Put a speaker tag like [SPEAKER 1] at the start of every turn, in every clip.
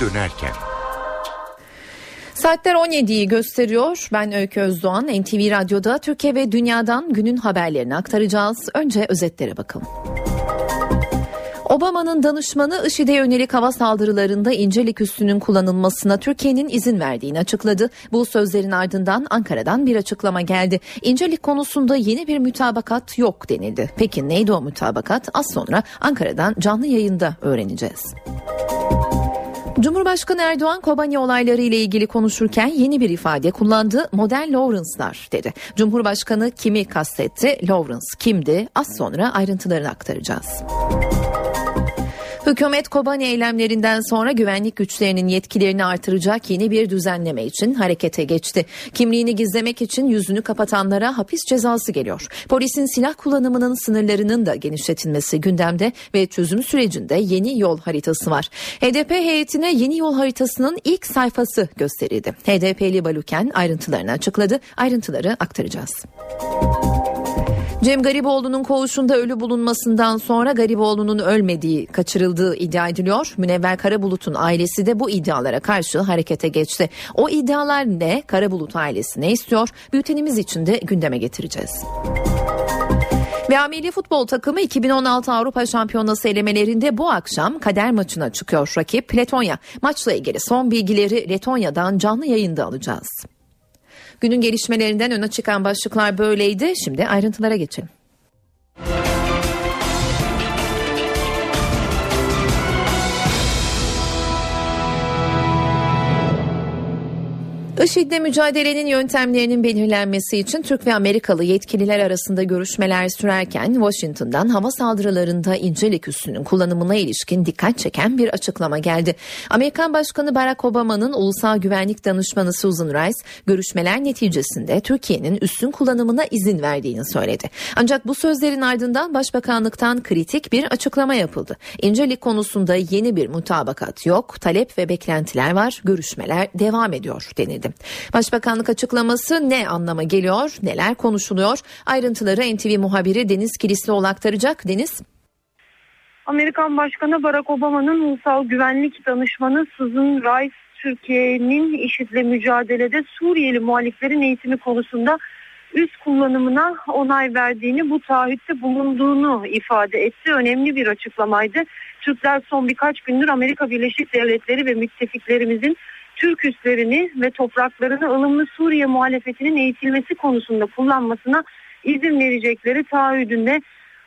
[SPEAKER 1] dönerken.
[SPEAKER 2] Saatler 17'yi gösteriyor. Ben Öykü Özdoğan. NTV Radyo'da Türkiye ve dünyadan günün haberlerini aktaracağız. Önce özetlere bakalım. Obama'nın danışmanı IŞİD'e yönelik hava saldırılarında incelik üssünün kullanılmasına Türkiye'nin izin verdiğini açıkladı. Bu sözlerin ardından Ankara'dan bir açıklama geldi. İncelik konusunda yeni bir mütabakat yok denildi. Peki neydi o mütabakat? Az sonra Ankara'dan canlı yayında öğreneceğiz. Cumhurbaşkanı Erdoğan Kobani olayları ile ilgili konuşurken yeni bir ifade kullandı. Modern Lawrence'lar dedi. Cumhurbaşkanı kimi kastetti? Lawrence kimdi? Az sonra ayrıntılarını aktaracağız. Hükümet Kobani eylemlerinden sonra güvenlik güçlerinin yetkilerini artıracak yeni bir düzenleme için harekete geçti. Kimliğini gizlemek için yüzünü kapatanlara hapis cezası geliyor. Polisin silah kullanımının sınırlarının da genişletilmesi gündemde ve çözüm sürecinde yeni yol haritası var. HDP heyetine yeni yol haritasının ilk sayfası gösterildi. HDP'li Baluken ayrıntılarını açıkladı. Ayrıntıları aktaracağız. Cem Gariboğlu'nun koğuşunda ölü bulunmasından sonra Gariboğlu'nun ölmediği, kaçırıldığı iddia ediliyor. Münevver Karabulut'un ailesi de bu iddialara karşı harekete geçti. O iddialar ne? Karabulut ailesi ne istiyor? Bültenimiz için de gündeme getireceğiz. Ve Ameli futbol takımı 2016 Avrupa Şampiyonası elemelerinde bu akşam kader maçına çıkıyor rakip Letonya. Maçla ilgili son bilgileri Letonya'dan canlı yayında alacağız. Günün gelişmelerinden öne çıkan başlıklar böyleydi. Şimdi ayrıntılara geçelim. IŞİD'le mücadelenin yöntemlerinin belirlenmesi için Türk ve Amerikalı yetkililer arasında görüşmeler sürerken Washington'dan hava saldırılarında incelik üssünün kullanımına ilişkin dikkat çeken bir açıklama geldi. Amerikan Başkanı Barack Obama'nın ulusal güvenlik danışmanı Susan Rice görüşmeler neticesinde Türkiye'nin üssün kullanımına izin verdiğini söyledi. Ancak bu sözlerin ardından Başbakanlıktan kritik bir açıklama yapıldı. İncelik konusunda yeni bir mutabakat yok, talep ve beklentiler var, görüşmeler devam ediyor denildi edildi. Başbakanlık açıklaması ne anlama geliyor, neler konuşuluyor? Ayrıntıları NTV muhabiri Deniz Kilislioğlu aktaracak. Deniz.
[SPEAKER 3] Amerikan Başkanı Barack Obama'nın ulusal güvenlik danışmanı Susan Rice Türkiye'nin IŞİD'le mücadelede Suriyeli muhaliflerin eğitimi konusunda üst kullanımına onay verdiğini, bu taahhütte bulunduğunu ifade etti. Önemli bir açıklamaydı. Türkler son birkaç gündür Amerika Birleşik Devletleri ve müttefiklerimizin Türk üslerini ve topraklarını ılımlı Suriye muhalefetinin eğitilmesi konusunda kullanmasına izin verecekleri taahhüdünde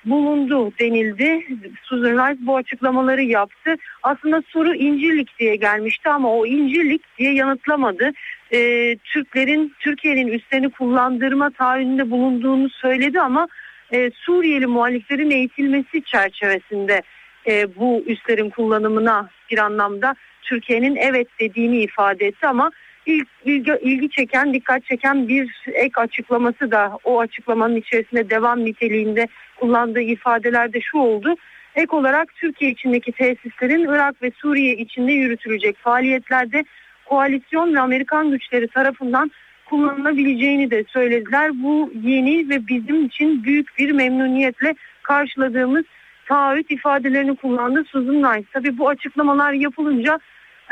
[SPEAKER 3] bulundu denildi. Susan Rice bu açıklamaları yaptı. Aslında soru İncirlik diye gelmişti ama o İncirlik diye yanıtlamadı. Ee, Türklerin Türkiye'nin üstlerini kullandırma taahhüdünde bulunduğunu söyledi ama e, Suriyeli muhaliflerin eğitilmesi çerçevesinde e, bu üslerin kullanımına bir anlamda Türkiye'nin evet dediğini ifade etti ama ilgi, ilgi çeken, dikkat çeken bir ek açıklaması da o açıklamanın içerisinde devam niteliğinde kullandığı ifadelerde şu oldu. Ek olarak Türkiye içindeki tesislerin Irak ve Suriye içinde yürütülecek faaliyetlerde koalisyon ve Amerikan güçleri tarafından kullanılabileceğini de söylediler. Bu yeni ve bizim için büyük bir memnuniyetle karşıladığımız taahhüt ifadelerini kullandı Susan Rice. Tabii bu açıklamalar yapılınca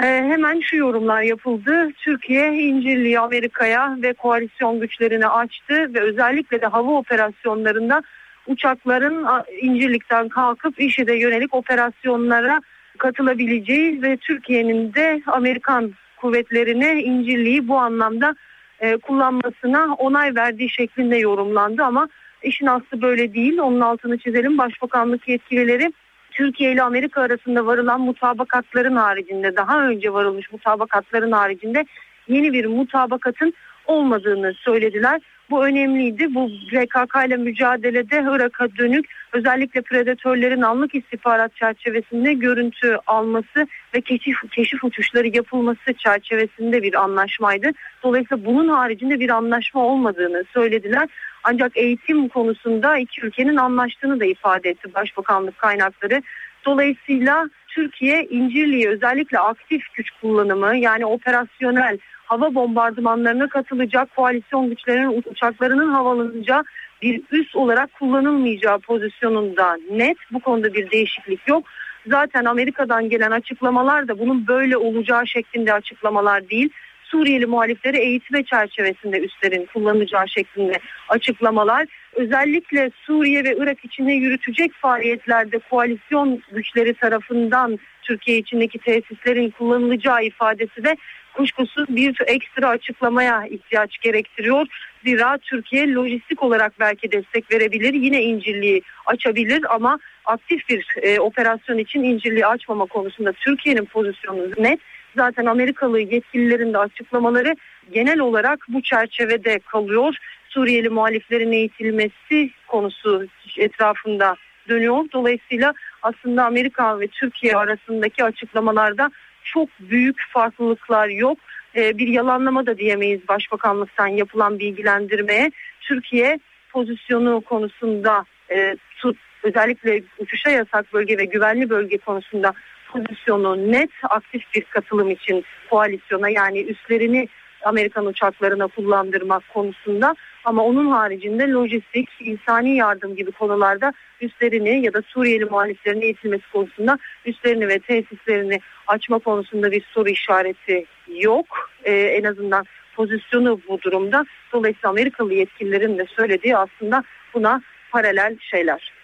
[SPEAKER 3] e, hemen şu yorumlar yapıldı. Türkiye İncirli'yi Amerika'ya ve koalisyon güçlerine açtı ve özellikle de hava operasyonlarında uçakların İncirlik'ten kalkıp IŞİD'e yönelik operasyonlara katılabileceği ve Türkiye'nin de Amerikan kuvvetlerine İncirli'yi bu anlamda e, kullanmasına onay verdiği şeklinde yorumlandı ama işin aslı böyle değil. Onun altını çizelim. Başbakanlık yetkilileri Türkiye ile Amerika arasında varılan mutabakatların haricinde daha önce varılmış mutabakatların haricinde yeni bir mutabakatın olmadığını söylediler. Bu önemliydi. Bu PKK ile mücadelede Irak'a dönük özellikle predatörlerin anlık istihbarat çerçevesinde görüntü alması ve keşif, keşif uçuşları yapılması çerçevesinde bir anlaşmaydı. Dolayısıyla bunun haricinde bir anlaşma olmadığını söylediler. Ancak eğitim konusunda iki ülkenin anlaştığını da ifade etti Başbakanlık kaynakları. Dolayısıyla Türkiye İncirli'ye özellikle aktif güç kullanımı yani operasyonel hava bombardımanlarına katılacak koalisyon güçlerinin uçaklarının havalanacağı bir üs olarak kullanılmayacağı pozisyonunda net. Bu konuda bir değişiklik yok. Zaten Amerika'dan gelen açıklamalar da bunun böyle olacağı şeklinde açıklamalar değil. Suriyeli muhalifleri eğitme çerçevesinde üstlerin kullanacağı şeklinde açıklamalar. Özellikle Suriye ve Irak içinde yürütecek faaliyetlerde koalisyon güçleri tarafından Türkiye içindeki tesislerin kullanılacağı ifadesi de kuşkusuz bir ekstra açıklamaya ihtiyaç gerektiriyor. Zira Türkiye lojistik olarak belki destek verebilir. Yine İncirli'yi açabilir ama aktif bir e, operasyon için İncirli'yi açmama konusunda Türkiye'nin pozisyonu net. Zaten Amerikalı yetkililerin de açıklamaları genel olarak bu çerçevede kalıyor. Suriyeli muhaliflerin eğitilmesi konusu etrafında dönüyor. Dolayısıyla aslında Amerika ve Türkiye arasındaki açıklamalarda çok büyük farklılıklar yok. Ee, bir yalanlama da diyemeyiz başbakanlıktan yapılan bilgilendirmeye. Türkiye pozisyonu konusunda e, özellikle uçuşa yasak bölge ve güvenli bölge konusunda pozisyonu net aktif bir katılım için koalisyona yani üstlerini Amerikan uçaklarına kullandırmak konusunda ama onun haricinde lojistik, insani yardım gibi konularda üstlerini ya da Suriyeli muhaliflerin eğitilmesi konusunda üstlerini ve tesislerini açma konusunda bir soru işareti yok. Ee, en azından pozisyonu bu durumda. Dolayısıyla Amerikalı yetkililerin de söylediği aslında buna paralel şeyler.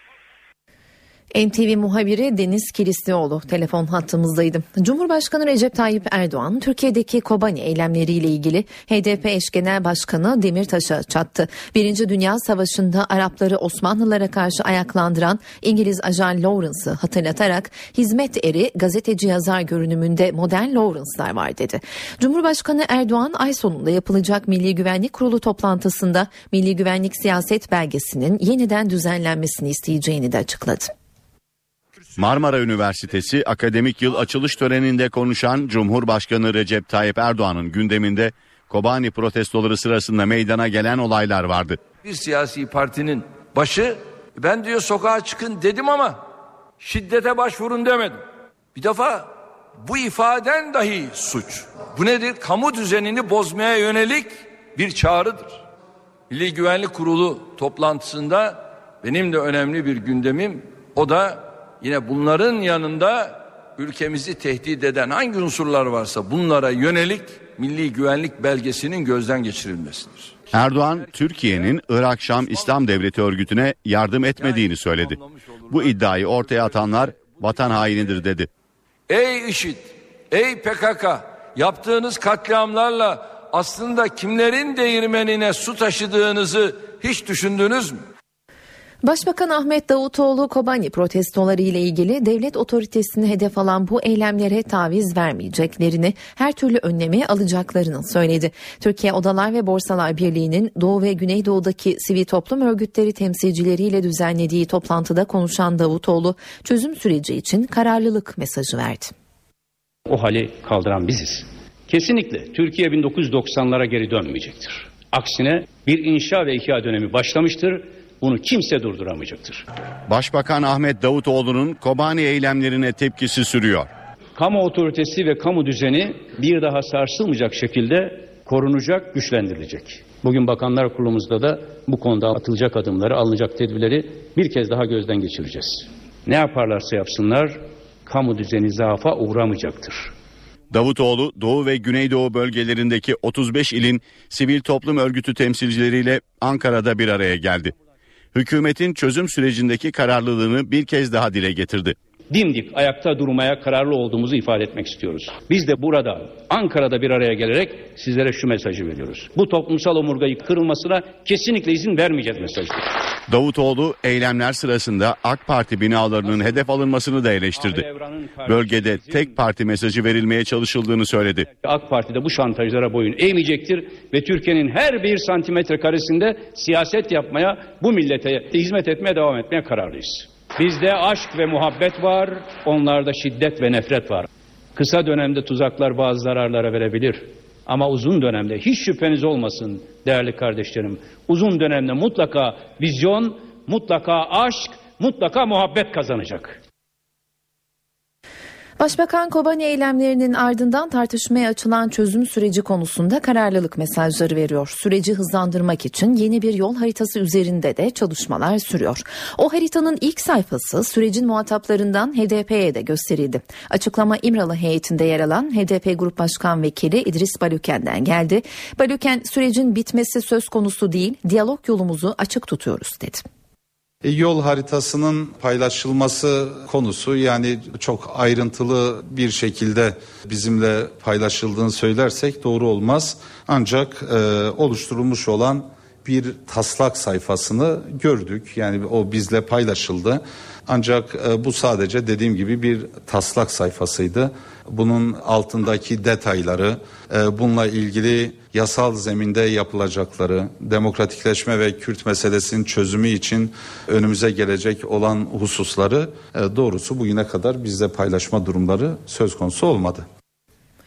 [SPEAKER 2] NTV muhabiri Deniz Kilislioğlu telefon hattımızdaydı. Cumhurbaşkanı Recep Tayyip Erdoğan Türkiye'deki Kobani eylemleriyle ilgili HDP eş genel başkanı Demirtaş'a çattı. Birinci Dünya Savaşı'nda Arapları Osmanlılara karşı ayaklandıran İngiliz ajan Lawrence'ı hatırlatarak hizmet eri gazeteci yazar görünümünde modern Lawrence'lar var dedi. Cumhurbaşkanı Erdoğan ay sonunda yapılacak Milli Güvenlik Kurulu toplantısında Milli Güvenlik Siyaset Belgesi'nin yeniden düzenlenmesini isteyeceğini de açıkladı.
[SPEAKER 1] Marmara Üniversitesi akademik yıl açılış töreninde konuşan Cumhurbaşkanı Recep Tayyip Erdoğan'ın gündeminde Kobani protestoları sırasında meydana gelen olaylar vardı.
[SPEAKER 4] Bir siyasi partinin başı ben diyor sokağa çıkın dedim ama şiddete başvurun demedim. Bir defa bu ifaden dahi suç. Bu nedir? Kamu düzenini bozmaya yönelik bir çağrıdır. Milli Güvenlik Kurulu toplantısında benim de önemli bir gündemim o da Yine bunların yanında ülkemizi tehdit eden hangi unsurlar varsa bunlara yönelik milli güvenlik belgesinin gözden geçirilmesidir.
[SPEAKER 1] Erdoğan, Türkiye'nin Irak Şam İslam Devleti örgütüne yardım etmediğini söyledi. Bu iddiayı ortaya atanlar vatan hainidir dedi.
[SPEAKER 4] Ey IŞİD, ey PKK, yaptığınız katliamlarla aslında kimlerin değirmenine su taşıdığınızı hiç düşündünüz mü?
[SPEAKER 2] Başbakan Ahmet Davutoğlu Kobani protestoları ile ilgili devlet otoritesini hedef alan bu eylemlere taviz vermeyeceklerini, her türlü önlemi alacaklarını söyledi. Türkiye Odalar ve Borsalar Birliği'nin Doğu ve Güneydoğu'daki sivil toplum örgütleri temsilcileriyle düzenlediği toplantıda konuşan Davutoğlu, çözüm süreci için kararlılık mesajı verdi.
[SPEAKER 5] O hali kaldıran biziz. Kesinlikle Türkiye 1990'lara geri dönmeyecektir. Aksine bir inşa ve ihya dönemi başlamıştır bunu kimse durduramayacaktır.
[SPEAKER 1] Başbakan Ahmet Davutoğlu'nun Kobani eylemlerine tepkisi sürüyor.
[SPEAKER 5] Kamu otoritesi ve kamu düzeni bir daha sarsılmayacak şekilde korunacak, güçlendirilecek. Bugün Bakanlar Kurulumuzda da bu konuda atılacak adımları, alınacak tedbirleri bir kez daha gözden geçireceğiz. Ne yaparlarsa yapsınlar, kamu düzeni zaafa uğramayacaktır.
[SPEAKER 1] Davutoğlu Doğu ve Güneydoğu bölgelerindeki 35 ilin sivil toplum örgütü temsilcileriyle Ankara'da bir araya geldi hükümetin çözüm sürecindeki kararlılığını bir kez daha dile getirdi
[SPEAKER 5] dimdik ayakta durmaya kararlı olduğumuzu ifade etmek istiyoruz. Biz de burada Ankara'da bir araya gelerek sizlere şu mesajı veriyoruz. Bu toplumsal omurgayı kırılmasına kesinlikle izin vermeyeceğiz mesajı.
[SPEAKER 1] Davutoğlu eylemler sırasında AK Parti binalarının hedef alınmasını da eleştirdi. Bölgede tek parti mesajı verilmeye çalışıldığını söyledi.
[SPEAKER 5] AK Parti de bu şantajlara boyun eğmeyecektir ve Türkiye'nin her bir santimetre karesinde siyaset yapmaya, bu millete hizmet etmeye devam etmeye kararlıyız. Bizde aşk ve muhabbet var, onlarda şiddet ve nefret var. Kısa dönemde tuzaklar bazı zararlara verebilir. Ama uzun dönemde hiç şüpheniz olmasın değerli kardeşlerim. Uzun dönemde mutlaka vizyon, mutlaka aşk, mutlaka muhabbet kazanacak.
[SPEAKER 2] Başbakan Kobani eylemlerinin ardından tartışmaya açılan çözüm süreci konusunda kararlılık mesajları veriyor. Süreci hızlandırmak için yeni bir yol haritası üzerinde de çalışmalar sürüyor. O haritanın ilk sayfası sürecin muhataplarından HDP'ye de gösterildi. Açıklama İmralı heyetinde yer alan HDP Grup Başkan Vekili İdris Balüken'den geldi. Balüken sürecin bitmesi söz konusu değil, diyalog yolumuzu açık tutuyoruz dedi.
[SPEAKER 6] E, yol haritasının paylaşılması konusu yani çok ayrıntılı bir şekilde bizimle paylaşıldığını söylersek doğru olmaz. Ancak e, oluşturulmuş olan bir taslak sayfasını gördük. Yani o bizle paylaşıldı. Ancak e, bu sadece dediğim gibi bir taslak sayfasıydı. Bunun altındaki detayları, e, bununla ilgili yasal zeminde yapılacakları, demokratikleşme ve Kürt meselesinin çözümü için önümüze gelecek olan hususları e, doğrusu bugüne kadar bizle paylaşma durumları söz konusu olmadı.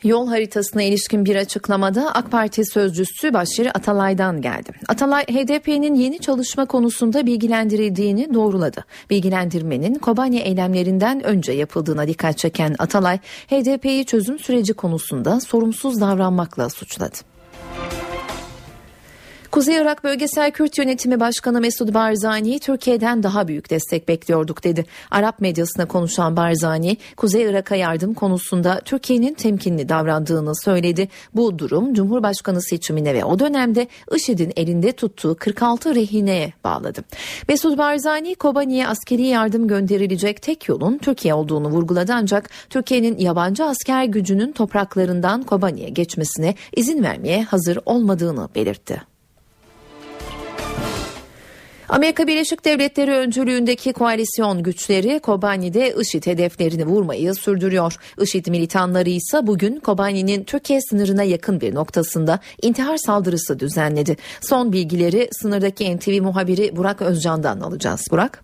[SPEAKER 2] Yol haritasına ilişkin bir açıklamada AK Parti sözcüsü Başarı Atalay'dan geldi. Atalay HDP'nin yeni çalışma konusunda bilgilendirildiğini doğruladı. Bilgilendirmenin Kobani eylemlerinden önce yapıldığına dikkat çeken Atalay, HDP'yi çözüm süreci konusunda sorumsuz davranmakla suçladı. Kuzey Irak Bölgesel Kürt Yönetimi Başkanı Mesud Barzani Türkiye'den daha büyük destek bekliyorduk dedi. Arap medyasına konuşan Barzani, Kuzey Irak'a yardım konusunda Türkiye'nin temkinli davrandığını söyledi. Bu durum Cumhurbaşkanı seçimine ve o dönemde IŞİD'in elinde tuttuğu 46 rehineye bağladı. Mesud Barzani, Kobani'ye askeri yardım gönderilecek tek yolun Türkiye olduğunu vurguladı ancak Türkiye'nin yabancı asker gücünün topraklarından Kobani'ye geçmesine izin vermeye hazır olmadığını belirtti. Amerika Birleşik Devletleri öncülüğündeki koalisyon güçleri Kobani'de IŞİD hedeflerini vurmayı sürdürüyor. IŞİD militanları ise bugün Kobani'nin Türkiye sınırına yakın bir noktasında intihar saldırısı düzenledi. Son bilgileri sınırdaki NTV muhabiri Burak Özcan'dan alacağız. Burak.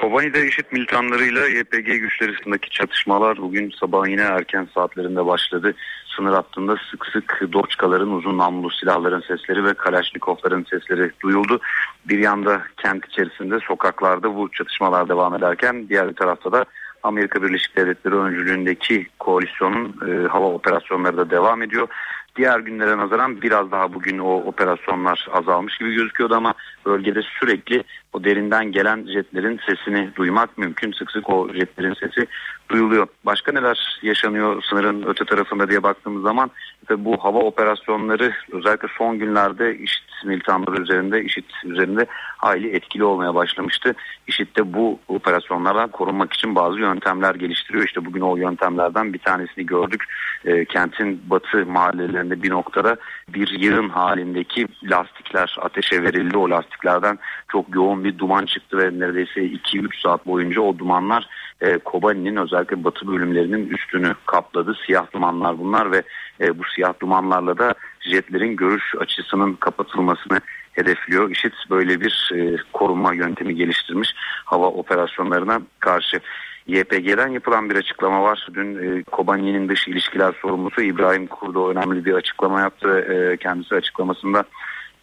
[SPEAKER 7] Kobani'de IŞİD militanlarıyla YPG güçleri arasındaki çatışmalar bugün sabah yine erken saatlerinde başladı sınır hattında sık sık Doçkaların uzun namlulu silahların sesleri ve Kalaşnikovların sesleri duyuldu. Bir yanda kent içerisinde sokaklarda bu çatışmalar devam ederken diğer bir tarafta da Amerika Birleşik Devletleri öncülüğündeki koalisyonun e, hava operasyonları da devam ediyor. Diğer günlere nazaran biraz daha bugün o operasyonlar azalmış gibi gözüküyordu ama bölgede sürekli o derinden gelen jetlerin sesini duymak mümkün. Sık sık o jetlerin sesi duyuluyor. Başka neler yaşanıyor sınırın öte tarafında diye baktığımız zaman işte bu hava operasyonları özellikle son günlerde IŞİD militanları üzerinde, IŞİD üzerinde hayli etkili olmaya başlamıştı. IŞİD de bu operasyonlardan korunmak için bazı yöntemler geliştiriyor. İşte bugün o yöntemlerden bir tanesini gördük. E, kentin batı mahallelerinde bir noktada bir yığın halindeki lastikler ateşe verildi. O lastiklerden çok yoğun bir duman çıktı ve neredeyse 2-3 saat boyunca o dumanlar e, Kobani'nin özellikle batı bölümlerinin üstünü kapladı. Siyah dumanlar bunlar ve e, bu siyah dumanlarla da jetlerin görüş açısının kapatılmasını hedefliyor. IŞİD böyle bir e, korunma yöntemi geliştirmiş hava operasyonlarına karşı. YPG'den yapılan bir açıklama var. Dün e, Kobani'nin dış ilişkiler sorumlusu İbrahim Kurdo önemli bir açıklama yaptı. E, kendisi açıklamasında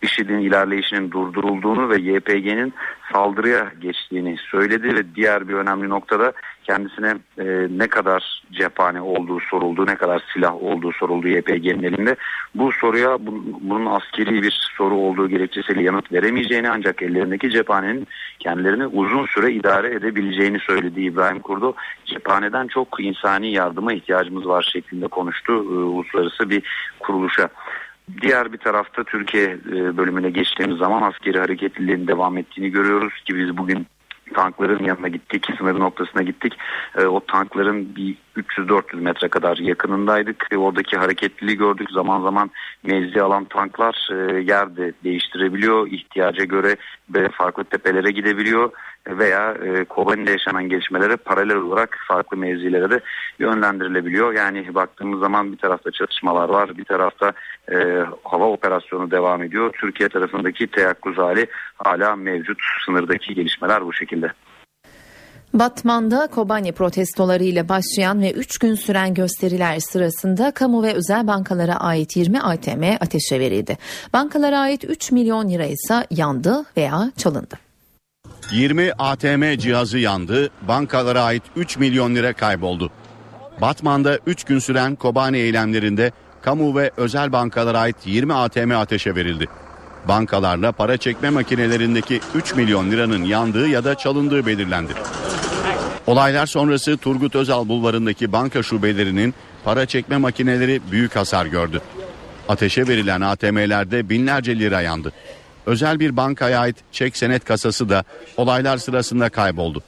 [SPEAKER 7] IŞİD'in ilerleyişinin durdurulduğunu ve YPG'nin saldırıya geçtiğini söyledi ve diğer bir önemli noktada kendisine e, ne kadar cephane olduğu soruldu, ne kadar silah olduğu soruldu YPG'nin elinde. Bu soruya bu, bunun askeri bir soru olduğu gerekçesiyle yanıt veremeyeceğini ancak ellerindeki cephanenin kendilerini uzun süre idare edebileceğini söyledi İbrahim Kurdu. Cephaneden çok insani yardıma ihtiyacımız var şeklinde konuştu e, uluslararası bir kuruluşa. Diğer bir tarafta Türkiye e, bölümüne geçtiğimiz zaman askeri hareketliliğin devam ettiğini görüyoruz ki biz bugün tankların yanına gittik, sınır noktasına gittik. E, o tankların bir 300-400 metre kadar yakınındaydık. E, oradaki hareketliliği gördük. Zaman zaman mevzi alan tanklar e, yer de değiştirebiliyor. İhtiyaca göre farklı tepelere gidebiliyor veya e, Kobani'de yaşanan gelişmelere paralel olarak farklı mevzilere de yönlendirilebiliyor. Yani baktığımız zaman bir tarafta çatışmalar var, bir tarafta e, hava operasyonu devam ediyor. Türkiye tarafındaki teyakkuz hali hala mevcut. Sınırdaki gelişmeler bu şekilde.
[SPEAKER 2] Batman'da Kobani protestolarıyla başlayan ve 3 gün süren gösteriler sırasında kamu ve özel bankalara ait 20 ATM ateşe verildi. Bankalara ait 3 milyon lira ise yandı veya çalındı.
[SPEAKER 1] 20 ATM cihazı yandı, bankalara ait 3 milyon lira kayboldu. Batman'da 3 gün süren Kobani eylemlerinde kamu ve özel bankalara ait 20 ATM ateşe verildi. Bankalarla para çekme makinelerindeki 3 milyon liranın yandığı ya da çalındığı belirlendi. Olaylar sonrası Turgut Özal bulvarındaki banka şubelerinin para çekme makineleri büyük hasar gördü. Ateşe verilen ATM'lerde binlerce lira yandı. Özel bir bankaya ait çek senet kasası da olaylar sırasında kayboldu.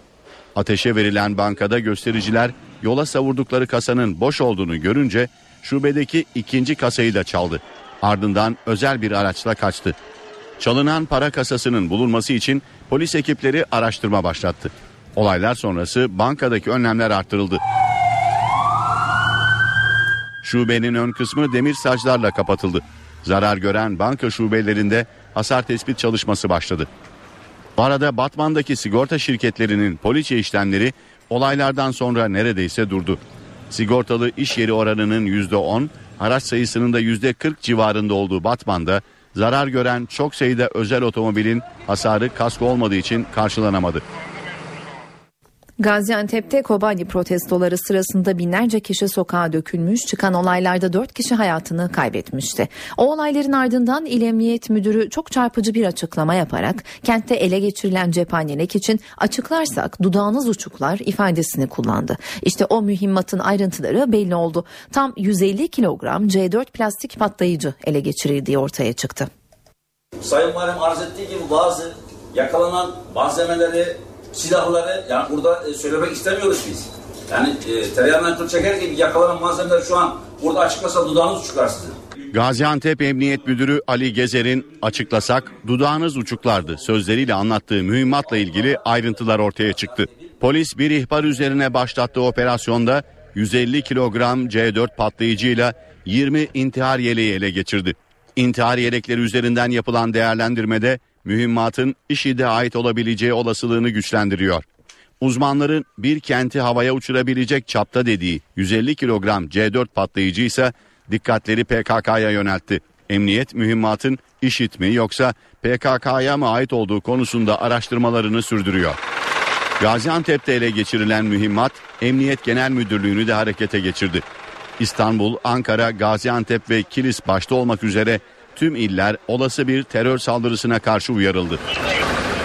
[SPEAKER 1] Ateşe verilen bankada göstericiler yola savurdukları kasanın boş olduğunu görünce şubedeki ikinci kasayı da çaldı. Ardından özel bir araçla kaçtı. Çalınan para kasasının bulunması için polis ekipleri araştırma başlattı. Olaylar sonrası bankadaki önlemler arttırıldı. Şubenin ön kısmı demir saclarla kapatıldı. Zarar gören banka şubelerinde hasar tespit çalışması başladı. Bu arada Batman'daki sigorta şirketlerinin poliçe işlemleri olaylardan sonra neredeyse durdu. Sigortalı iş yeri oranının %10, araç sayısının da %40 civarında olduğu Batman'da zarar gören çok sayıda özel otomobilin hasarı kasko olmadığı için karşılanamadı.
[SPEAKER 2] Gaziantep'te Kobani protestoları sırasında binlerce kişi sokağa dökülmüş, çıkan olaylarda 4 kişi hayatını kaybetmişti. O olayların ardından İl Emniyet Müdürü çok çarpıcı bir açıklama yaparak kentte ele geçirilen cephanelik için açıklarsak dudağınız uçuklar ifadesini kullandı. İşte o mühimmatın ayrıntıları belli oldu. Tam 150 kilogram C4 plastik patlayıcı ele geçirildiği ortaya çıktı.
[SPEAKER 8] Sayın Valim arz ettiği gibi bazı yakalanan malzemeleri silahları yani burada e, söylemek istemiyoruz biz. Yani e, tereyağından kıl çeker gibi yakalanan malzemeler şu an burada açıklasa dudağınız uçuklar sizin.
[SPEAKER 1] Gaziantep Emniyet Müdürü Ali Gezer'in açıklasak dudağınız uçuklardı sözleriyle anlattığı mühimmatla ilgili ayrıntılar ortaya çıktı. Polis bir ihbar üzerine başlattığı operasyonda 150 kilogram C4 patlayıcıyla 20 intihar yeleği ele geçirdi. İntihar yelekleri üzerinden yapılan değerlendirmede mühimmatın IŞİD'e ait olabileceği olasılığını güçlendiriyor. Uzmanların bir kenti havaya uçurabilecek çapta dediği 150 kilogram C4 patlayıcı ise dikkatleri PKK'ya yöneltti. Emniyet mühimmatın IŞİD mi yoksa PKK'ya mı ait olduğu konusunda araştırmalarını sürdürüyor. Gaziantep'te ele geçirilen mühimmat Emniyet Genel Müdürlüğü'nü de harekete geçirdi. İstanbul, Ankara, Gaziantep ve Kilis başta olmak üzere tüm iller olası bir terör saldırısına karşı uyarıldı.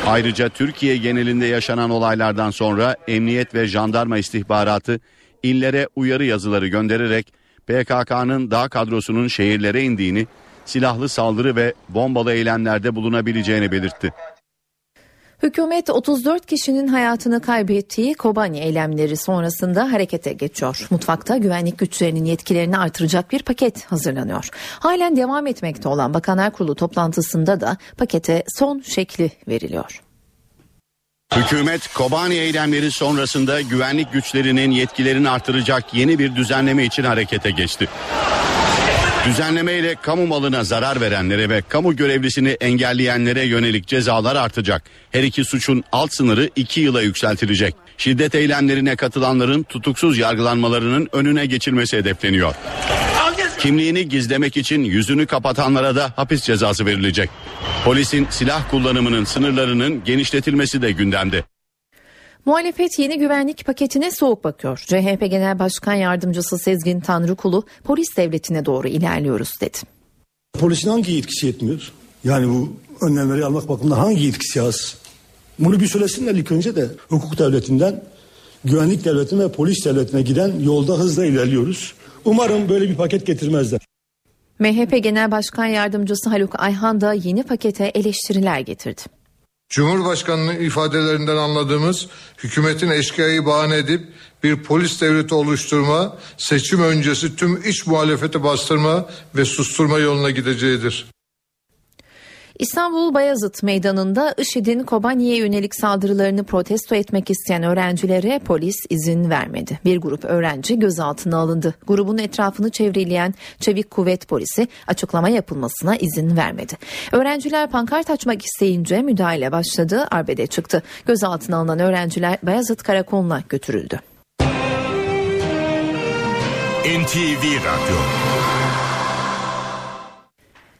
[SPEAKER 1] Ayrıca Türkiye genelinde yaşanan olaylardan sonra emniyet ve jandarma istihbaratı illere uyarı yazıları göndererek PKK'nın dağ kadrosunun şehirlere indiğini, silahlı saldırı ve bombalı eylemlerde bulunabileceğini belirtti.
[SPEAKER 2] Hükümet 34 kişinin hayatını kaybettiği Kobani eylemleri sonrasında harekete geçiyor. Mutfakta güvenlik güçlerinin yetkilerini artıracak bir paket hazırlanıyor. Halen devam etmekte olan Bakanlar Kurulu toplantısında da pakete son şekli veriliyor.
[SPEAKER 1] Hükümet Kobani eylemleri sonrasında güvenlik güçlerinin yetkilerini artıracak yeni bir düzenleme için harekete geçti. Düzenleme ile kamu malına zarar verenlere ve kamu görevlisini engelleyenlere yönelik cezalar artacak. Her iki suçun alt sınırı 2 yıla yükseltilecek. Şiddet eylemlerine katılanların tutuksuz yargılanmalarının önüne geçilmesi hedefleniyor. Kimliğini gizlemek için yüzünü kapatanlara da hapis cezası verilecek. Polisin silah kullanımının sınırlarının genişletilmesi de gündemde.
[SPEAKER 2] Muhalefet yeni güvenlik paketine soğuk bakıyor. CHP Genel Başkan Yardımcısı Sezgin Tanrıkulu polis devletine doğru ilerliyoruz dedi.
[SPEAKER 9] Polisin hangi yetkisi yetmiyor? Yani bu önlemleri almak bakımından hangi yetkisi az? Bunu bir söylesinler ilk önce de hukuk devletinden güvenlik devletine ve polis devletine giden yolda hızla ilerliyoruz. Umarım böyle bir paket getirmezler.
[SPEAKER 2] MHP Genel Başkan Yardımcısı Haluk Ayhan da yeni pakete eleştiriler getirdi.
[SPEAKER 10] Cumhurbaşkanının ifadelerinden anladığımız hükümetin eşkıyayı bahane edip bir polis devleti oluşturma, seçim öncesi tüm iç muhalefeti bastırma ve susturma yoluna gideceğidir.
[SPEAKER 2] İstanbul Bayazıt Meydanı'nda IŞİD'in Kobani'ye yönelik saldırılarını protesto etmek isteyen öğrencilere polis izin vermedi. Bir grup öğrenci gözaltına alındı. Grubun etrafını çevreleyen Çevik Kuvvet Polisi açıklama yapılmasına izin vermedi. Öğrenciler pankart açmak isteyince müdahale başladı, arbede çıktı. Gözaltına alınan öğrenciler Bayazıt Karakoluna götürüldü.
[SPEAKER 11] NTV Radyo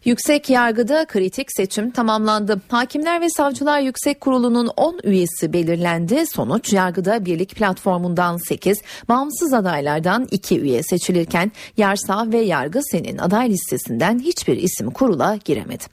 [SPEAKER 2] Yüksek yargıda kritik seçim tamamlandı. Hakimler ve Savcılar Yüksek Kurulu'nun 10 üyesi belirlendi. Sonuç yargıda birlik platformundan 8, bağımsız adaylardan 2 üye seçilirken Yarsa ve Yargı Sen'in aday listesinden hiçbir isim kurula giremedi.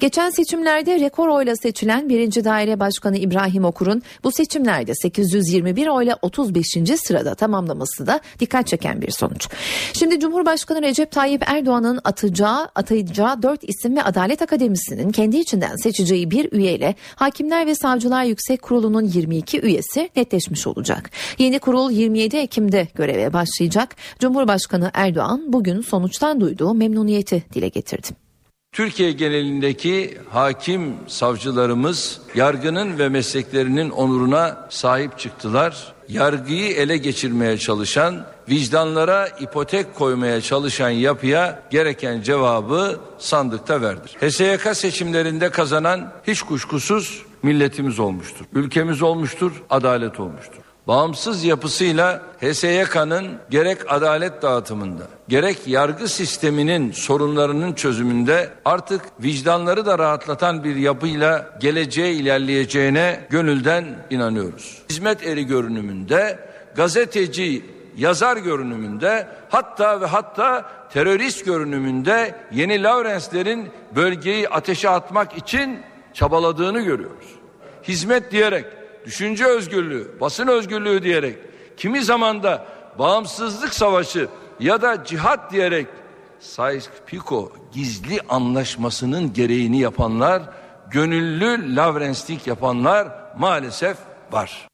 [SPEAKER 2] Geçen seçimlerde rekor oyla seçilen 1. Daire Başkanı İbrahim Okur'un bu seçimlerde 821 oyla 35. sırada tamamlaması da dikkat çeken bir sonuç. Şimdi Cumhurbaşkanı Recep Tayyip Erdoğan'ın atacağı, atayacağı 4 isim ve Adalet Akademisi'nin kendi içinden seçeceği bir üyeyle Hakimler ve Savcılar Yüksek Kurulu'nun 22 üyesi netleşmiş olacak. Yeni kurul 27 Ekim'de göreve başlayacak. Cumhurbaşkanı Erdoğan bugün sonuçtan duyduğu memnuniyeti dile getirdi.
[SPEAKER 4] Türkiye genelindeki hakim savcılarımız yargının ve mesleklerinin onuruna sahip çıktılar. Yargıyı ele geçirmeye çalışan, vicdanlara ipotek koymaya çalışan yapıya gereken cevabı sandıkta verdir. HSYK seçimlerinde kazanan hiç kuşkusuz milletimiz olmuştur. Ülkemiz olmuştur, adalet olmuştur bağımsız yapısıyla HSYK'nın gerek adalet dağıtımında gerek yargı sisteminin sorunlarının çözümünde artık vicdanları da rahatlatan bir yapıyla geleceğe ilerleyeceğine gönülden inanıyoruz. Hizmet eri görünümünde, gazeteci, yazar görünümünde hatta ve hatta terörist görünümünde yeni Lawrence'lerin bölgeyi ateşe atmak için çabaladığını görüyoruz. Hizmet diyerek düşünce özgürlüğü, basın özgürlüğü diyerek kimi zamanda bağımsızlık savaşı ya da cihat diyerek Sykes-Picot gizli anlaşmasının gereğini yapanlar, gönüllü Lavrenslik yapanlar maalesef var.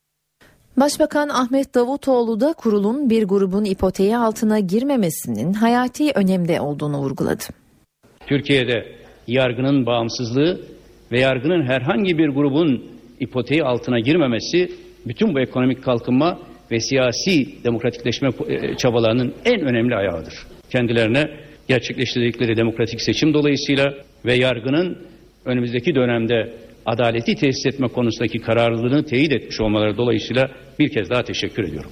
[SPEAKER 2] Başbakan Ahmet Davutoğlu da kurulun bir grubun ipoteği altına girmemesinin hayati önemde olduğunu vurguladı.
[SPEAKER 5] Türkiye'de yargının bağımsızlığı ve yargının herhangi bir grubun ipoteği altına girmemesi bütün bu ekonomik kalkınma ve siyasi demokratikleşme e, çabalarının en önemli ayağıdır. Kendilerine gerçekleştirdikleri demokratik seçim dolayısıyla ve yargının önümüzdeki dönemde adaleti tesis etme konusundaki kararlılığını teyit etmiş olmaları dolayısıyla bir kez daha teşekkür ediyorum.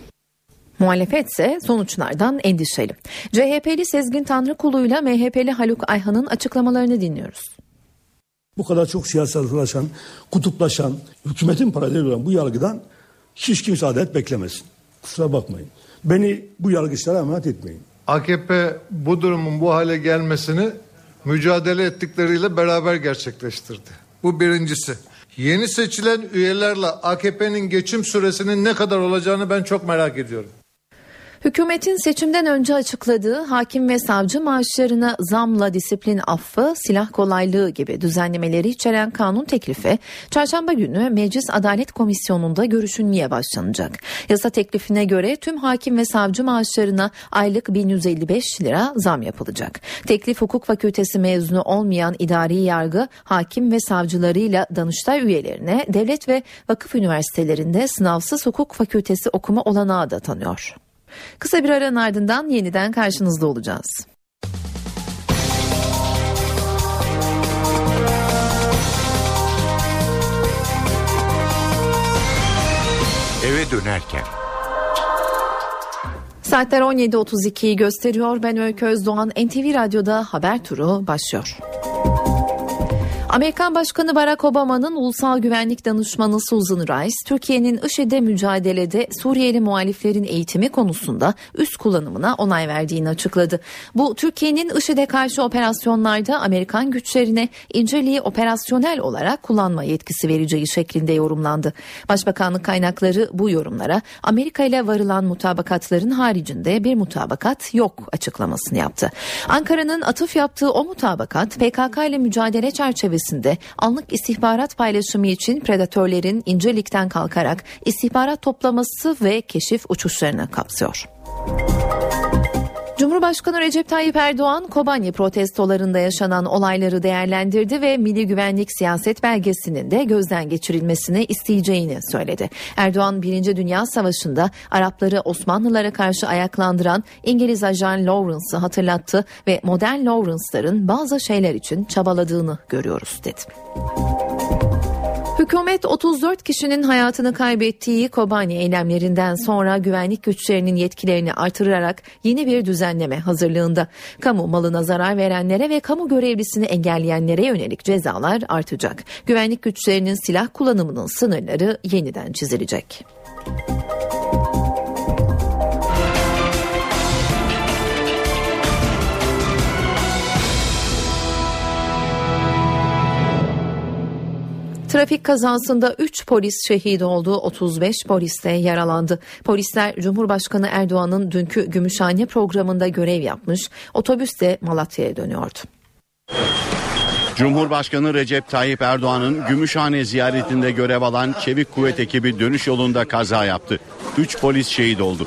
[SPEAKER 2] Muhalefet ise sonuçlardan endişeli. CHP'li Sezgin Tanrıkulu ile MHP'li Haluk Ayhan'ın açıklamalarını dinliyoruz.
[SPEAKER 9] Bu kadar çok siyasallaşan, kutuplaşan, hükümetin paralel olan bu yargıdan hiç kimse adalet beklemesin. Kusura bakmayın. Beni bu yargıçlara emanet etmeyin.
[SPEAKER 10] AKP bu durumun bu hale gelmesini mücadele ettikleriyle beraber gerçekleştirdi. Bu birincisi. Yeni seçilen üyelerle AKP'nin geçim süresinin ne kadar olacağını ben çok merak ediyorum.
[SPEAKER 2] Hükümetin seçimden önce açıkladığı hakim ve savcı maaşlarına zamla disiplin affı, silah kolaylığı gibi düzenlemeleri içeren kanun teklifi çarşamba günü Meclis Adalet Komisyonu'nda görüşülmeye başlanacak. Yasa teklifine göre tüm hakim ve savcı maaşlarına aylık 1155 lira zam yapılacak. Teklif hukuk fakültesi mezunu olmayan idari yargı, hakim ve savcılarıyla Danıştay üyelerine devlet ve vakıf üniversitelerinde sınavsız hukuk fakültesi okuma olanağı da tanıyor. Kısa bir aranın ardından yeniden karşınızda olacağız.
[SPEAKER 11] Eve dönerken
[SPEAKER 2] Saatler 17.32'yi gösteriyor. Ben Öykü Özdoğan. NTV Radyo'da haber turu başlıyor. Amerikan Başkanı Barack Obama'nın ulusal güvenlik danışmanı Susan Rice, Türkiye'nin IŞİD'e mücadelede Suriyeli muhaliflerin eğitimi konusunda üst kullanımına onay verdiğini açıkladı. Bu Türkiye'nin IŞİD'e karşı operasyonlarda Amerikan güçlerine inceliği operasyonel olarak kullanma yetkisi vereceği şeklinde yorumlandı. Başbakanlık kaynakları bu yorumlara Amerika ile varılan mutabakatların haricinde bir mutabakat yok açıklamasını yaptı. Ankara'nın atıf yaptığı o mutabakat PKK ile mücadele çerçevesinde çerçevesinde anlık istihbarat paylaşımı için predatörlerin incelikten kalkarak istihbarat toplaması ve keşif uçuşlarını kapsıyor. Cumhurbaşkanı Recep Tayyip Erdoğan Kobani protestolarında yaşanan olayları değerlendirdi ve Milli Güvenlik Siyaset Belgesi'nin de gözden geçirilmesini isteyeceğini söyledi. Erdoğan 1. Dünya Savaşı'nda Arapları Osmanlılara karşı ayaklandıran İngiliz ajan Lawrence'ı hatırlattı ve modern Lawrence'ların bazı şeyler için çabaladığını görüyoruz dedi. Hükümet 34 kişinin hayatını kaybettiği Kobani eylemlerinden sonra güvenlik güçlerinin yetkilerini artırarak yeni bir düzenleme hazırlığında. Kamu malına zarar verenlere ve kamu görevlisini engelleyenlere yönelik cezalar artacak. Güvenlik güçlerinin silah kullanımının sınırları yeniden çizilecek. Trafik kazasında 3 polis şehit oldu, 35 polis de yaralandı. Polisler Cumhurbaşkanı Erdoğan'ın dünkü Gümüşhane programında görev yapmış, otobüs de Malatya'ya dönüyordu.
[SPEAKER 1] Cumhurbaşkanı Recep Tayyip Erdoğan'ın Gümüşhane ziyaretinde görev alan Çevik Kuvvet ekibi dönüş yolunda kaza yaptı. 3 polis şehit oldu.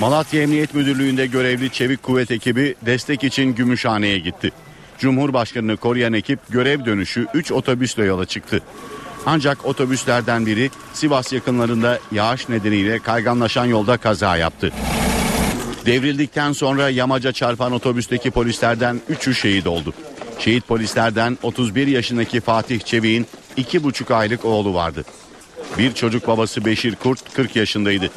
[SPEAKER 1] Malatya Emniyet Müdürlüğü'nde görevli Çevik Kuvvet ekibi destek için Gümüşhane'ye gitti. Cumhurbaşkanını koruyan ekip görev dönüşü 3 otobüsle yola çıktı. Ancak otobüslerden biri Sivas yakınlarında yağış nedeniyle kayganlaşan yolda kaza yaptı. Devrildikten sonra yamaca çarpan otobüsteki polislerden 3'ü şehit oldu. Şehit polislerden 31 yaşındaki Fatih Çevik'in 2,5 aylık oğlu vardı. Bir çocuk babası Beşir Kurt 40 yaşındaydı.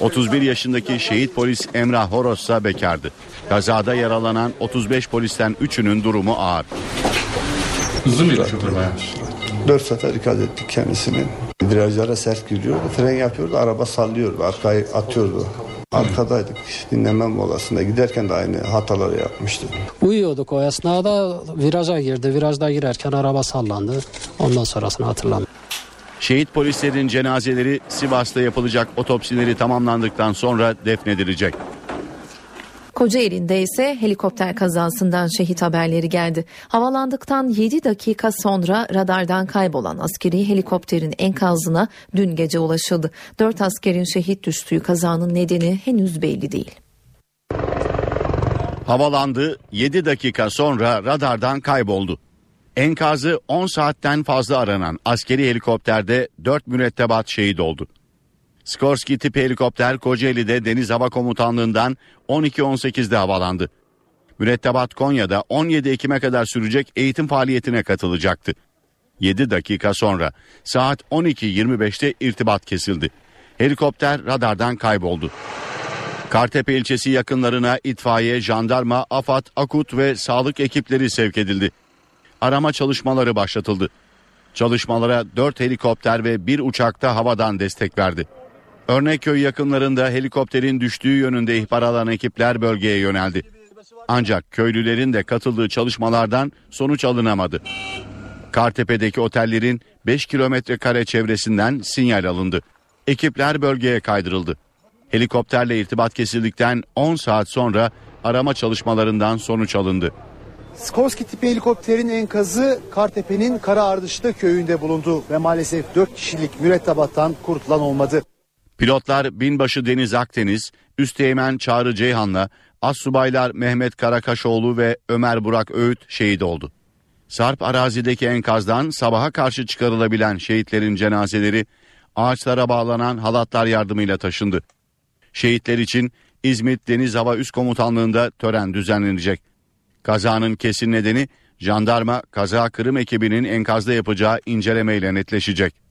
[SPEAKER 1] 31 yaşındaki şehit polis Emrah Horos ise bekardı. Kazada yaralanan 35 polisten 3'ünün durumu ağır.
[SPEAKER 12] Hızlı mı şoför bayağı?
[SPEAKER 13] Dört sefer ikaz ettik kendisini. Virajlara sert giriyordu. Fren yapıyordu. Araba sallıyordu. Arkayı atıyordu. Arkadaydık. Dinlenme molasında giderken de aynı hataları yapmıştı.
[SPEAKER 14] Uyuyorduk o esnada viraja girdi. Virajda girerken araba sallandı. Ondan sonrasını hatırlamıyorum.
[SPEAKER 1] Şehit polislerin cenazeleri Sivas'ta yapılacak otopsileri tamamlandıktan sonra defnedilecek.
[SPEAKER 2] Kocaeli'nde ise helikopter kazasından şehit haberleri geldi. Havalandıktan 7 dakika sonra radardan kaybolan askeri helikopterin enkazına dün gece ulaşıldı. 4 askerin şehit düştüğü kazanın nedeni henüz belli değil.
[SPEAKER 1] Havalandı 7 dakika sonra radardan kayboldu. Enkazı 10 saatten fazla aranan askeri helikopterde 4 mürettebat şehit oldu. Skorsky tipi helikopter Kocaeli'de Deniz Hava Komutanlığı'ndan 12.18'de havalandı. Mürettebat Konya'da 17 Ekim'e kadar sürecek eğitim faaliyetine katılacaktı. 7 dakika sonra saat 12.25'te irtibat kesildi. Helikopter radardan kayboldu. Kartepe ilçesi yakınlarına itfaiye, jandarma, AFAD, AKUT ve sağlık ekipleri sevk edildi. Arama çalışmaları başlatıldı. Çalışmalara 4 helikopter ve 1 uçakta havadan destek verdi. Örnekköy yakınlarında helikopterin düştüğü yönünde ihbar alan ekipler bölgeye yöneldi. Ancak köylülerin de katıldığı çalışmalardan sonuç alınamadı. Kartepe'deki otellerin 5 kilometre kare çevresinden sinyal alındı. Ekipler bölgeye kaydırıldı. Helikopterle irtibat kesildikten 10 saat sonra arama çalışmalarından sonuç alındı.
[SPEAKER 15] Skorsky tipi helikopterin enkazı Kartepe'nin Kara Ardışlı köyünde bulundu ve maalesef 4 kişilik mürettebattan kurtulan olmadı.
[SPEAKER 1] Pilotlar Binbaşı Deniz Akdeniz, Üsteğmen Çağrı Ceyhan'la Assubaylar Mehmet Karakaşoğlu ve Ömer Burak Öğüt şehit oldu. Sarp arazideki enkazdan sabaha karşı çıkarılabilen şehitlerin cenazeleri ağaçlara bağlanan halatlar yardımıyla taşındı. Şehitler için İzmit Deniz Hava Üst Komutanlığı'nda tören düzenlenecek. Kazanın kesin nedeni jandarma kaza kırım ekibinin enkazda yapacağı incelemeyle netleşecek.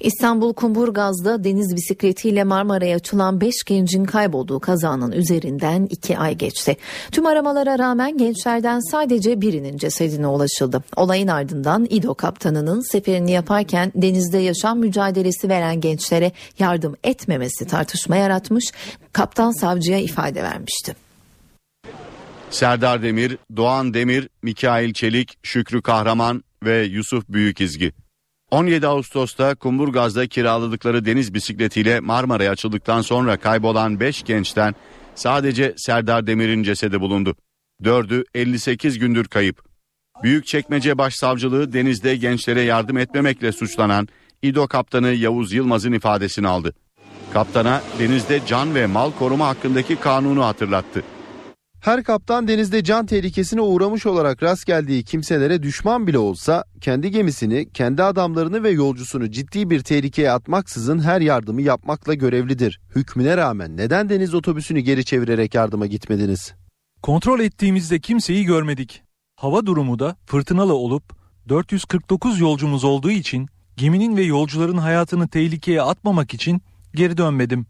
[SPEAKER 2] İstanbul Kumburgaz'da deniz bisikletiyle Marmara'ya açılan 5 gencin kaybolduğu kazanın üzerinden 2 ay geçti. Tüm aramalara rağmen gençlerden sadece birinin cesedine ulaşıldı. Olayın ardından İDO kaptanının seferini yaparken denizde yaşam mücadelesi veren gençlere yardım etmemesi tartışma yaratmış, kaptan savcıya ifade vermişti.
[SPEAKER 1] Serdar Demir, Doğan Demir, Mikail Çelik, Şükrü Kahraman ve Yusuf Büyükizgi. 17 Ağustos'ta Kumburgaz'da kiraladıkları deniz bisikletiyle Marmara'ya açıldıktan sonra kaybolan 5 gençten sadece Serdar Demir'in cesedi bulundu. 4'ü 58 gündür kayıp. Büyükçekmece Başsavcılığı denizde gençlere yardım etmemekle suçlanan İDO kaptanı Yavuz Yılmaz'ın ifadesini aldı. Kaptana denizde can ve mal koruma hakkındaki kanunu hatırlattı.
[SPEAKER 16] Her kaptan denizde can tehlikesine uğramış olarak rast geldiği kimselere düşman bile olsa kendi gemisini, kendi adamlarını ve yolcusunu ciddi bir tehlikeye atmaksızın her yardımı yapmakla görevlidir. Hükmüne rağmen neden deniz otobüsünü geri çevirerek yardıma gitmediniz?
[SPEAKER 17] Kontrol ettiğimizde kimseyi görmedik. Hava durumu da fırtınalı olup 449 yolcumuz olduğu için geminin ve yolcuların hayatını tehlikeye atmamak için geri dönmedim.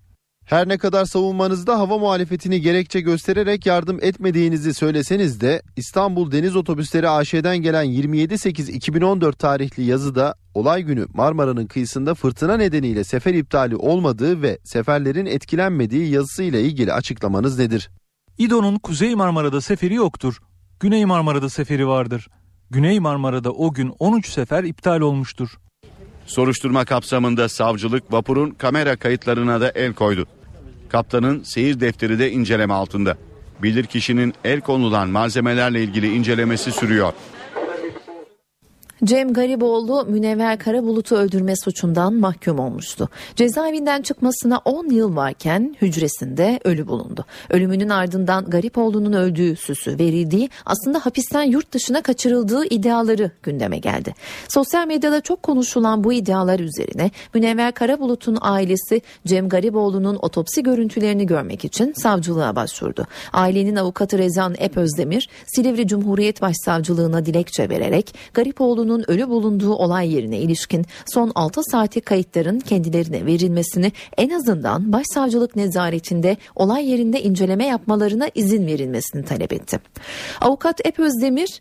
[SPEAKER 16] Her ne kadar savunmanızda hava muhalefetini gerekçe göstererek yardım etmediğinizi söyleseniz de İstanbul Deniz Otobüsleri AŞ'den gelen 27.8.2014 tarihli yazıda olay günü Marmara'nın kıyısında fırtına nedeniyle sefer iptali olmadığı ve seferlerin etkilenmediği yazısıyla ilgili açıklamanız nedir?
[SPEAKER 17] İDO'nun Kuzey Marmara'da seferi yoktur. Güney Marmara'da seferi vardır. Güney Marmara'da o gün 13 sefer iptal olmuştur.
[SPEAKER 1] Soruşturma kapsamında savcılık vapurun kamera kayıtlarına da el koydu. Kaptanın seyir defteri de inceleme altında. Bilirkişinin el konulan malzemelerle ilgili incelemesi sürüyor.
[SPEAKER 2] Cem Gariboğlu Münevver Karabulut'u öldürme suçundan mahkum olmuştu. Cezaevinden çıkmasına 10 yıl varken hücresinde ölü bulundu. Ölümünün ardından Garipoğlu'nun öldüğü süsü verildiği aslında hapisten yurt dışına kaçırıldığı iddiaları gündeme geldi. Sosyal medyada çok konuşulan bu iddialar üzerine Münevver Karabulut'un ailesi Cem Gariboğlu'nun otopsi görüntülerini görmek için savcılığa başvurdu. Ailenin avukatı Rezan Epözdemir Silivri Cumhuriyet Başsavcılığına dilekçe vererek Garipoğlu'nun Oğlunun ölü bulunduğu olay yerine ilişkin son 6 saatlik kayıtların kendilerine verilmesini en azından başsavcılık nezaretinde olay yerinde inceleme yapmalarına izin verilmesini talep etti. Avukat Ep Özdemir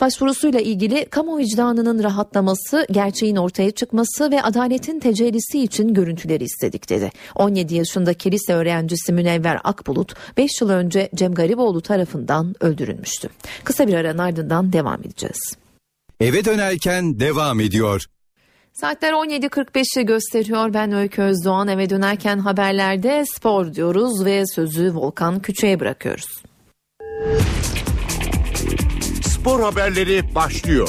[SPEAKER 2] başvurusuyla ilgili kamu vicdanının rahatlaması, gerçeğin ortaya çıkması ve adaletin tecellisi için görüntüleri istedik dedi. 17 yaşındaki lise öğrencisi Münevver Akbulut 5 yıl önce Cem Gariboğlu tarafından öldürülmüştü. Kısa bir aranın ardından devam edeceğiz.
[SPEAKER 18] Eve dönerken devam ediyor.
[SPEAKER 2] Saatler 17.45'i gösteriyor. Ben Öykü Özdoğan eve dönerken haberlerde spor diyoruz ve sözü Volkan Küçük'e bırakıyoruz.
[SPEAKER 11] Spor haberleri başlıyor.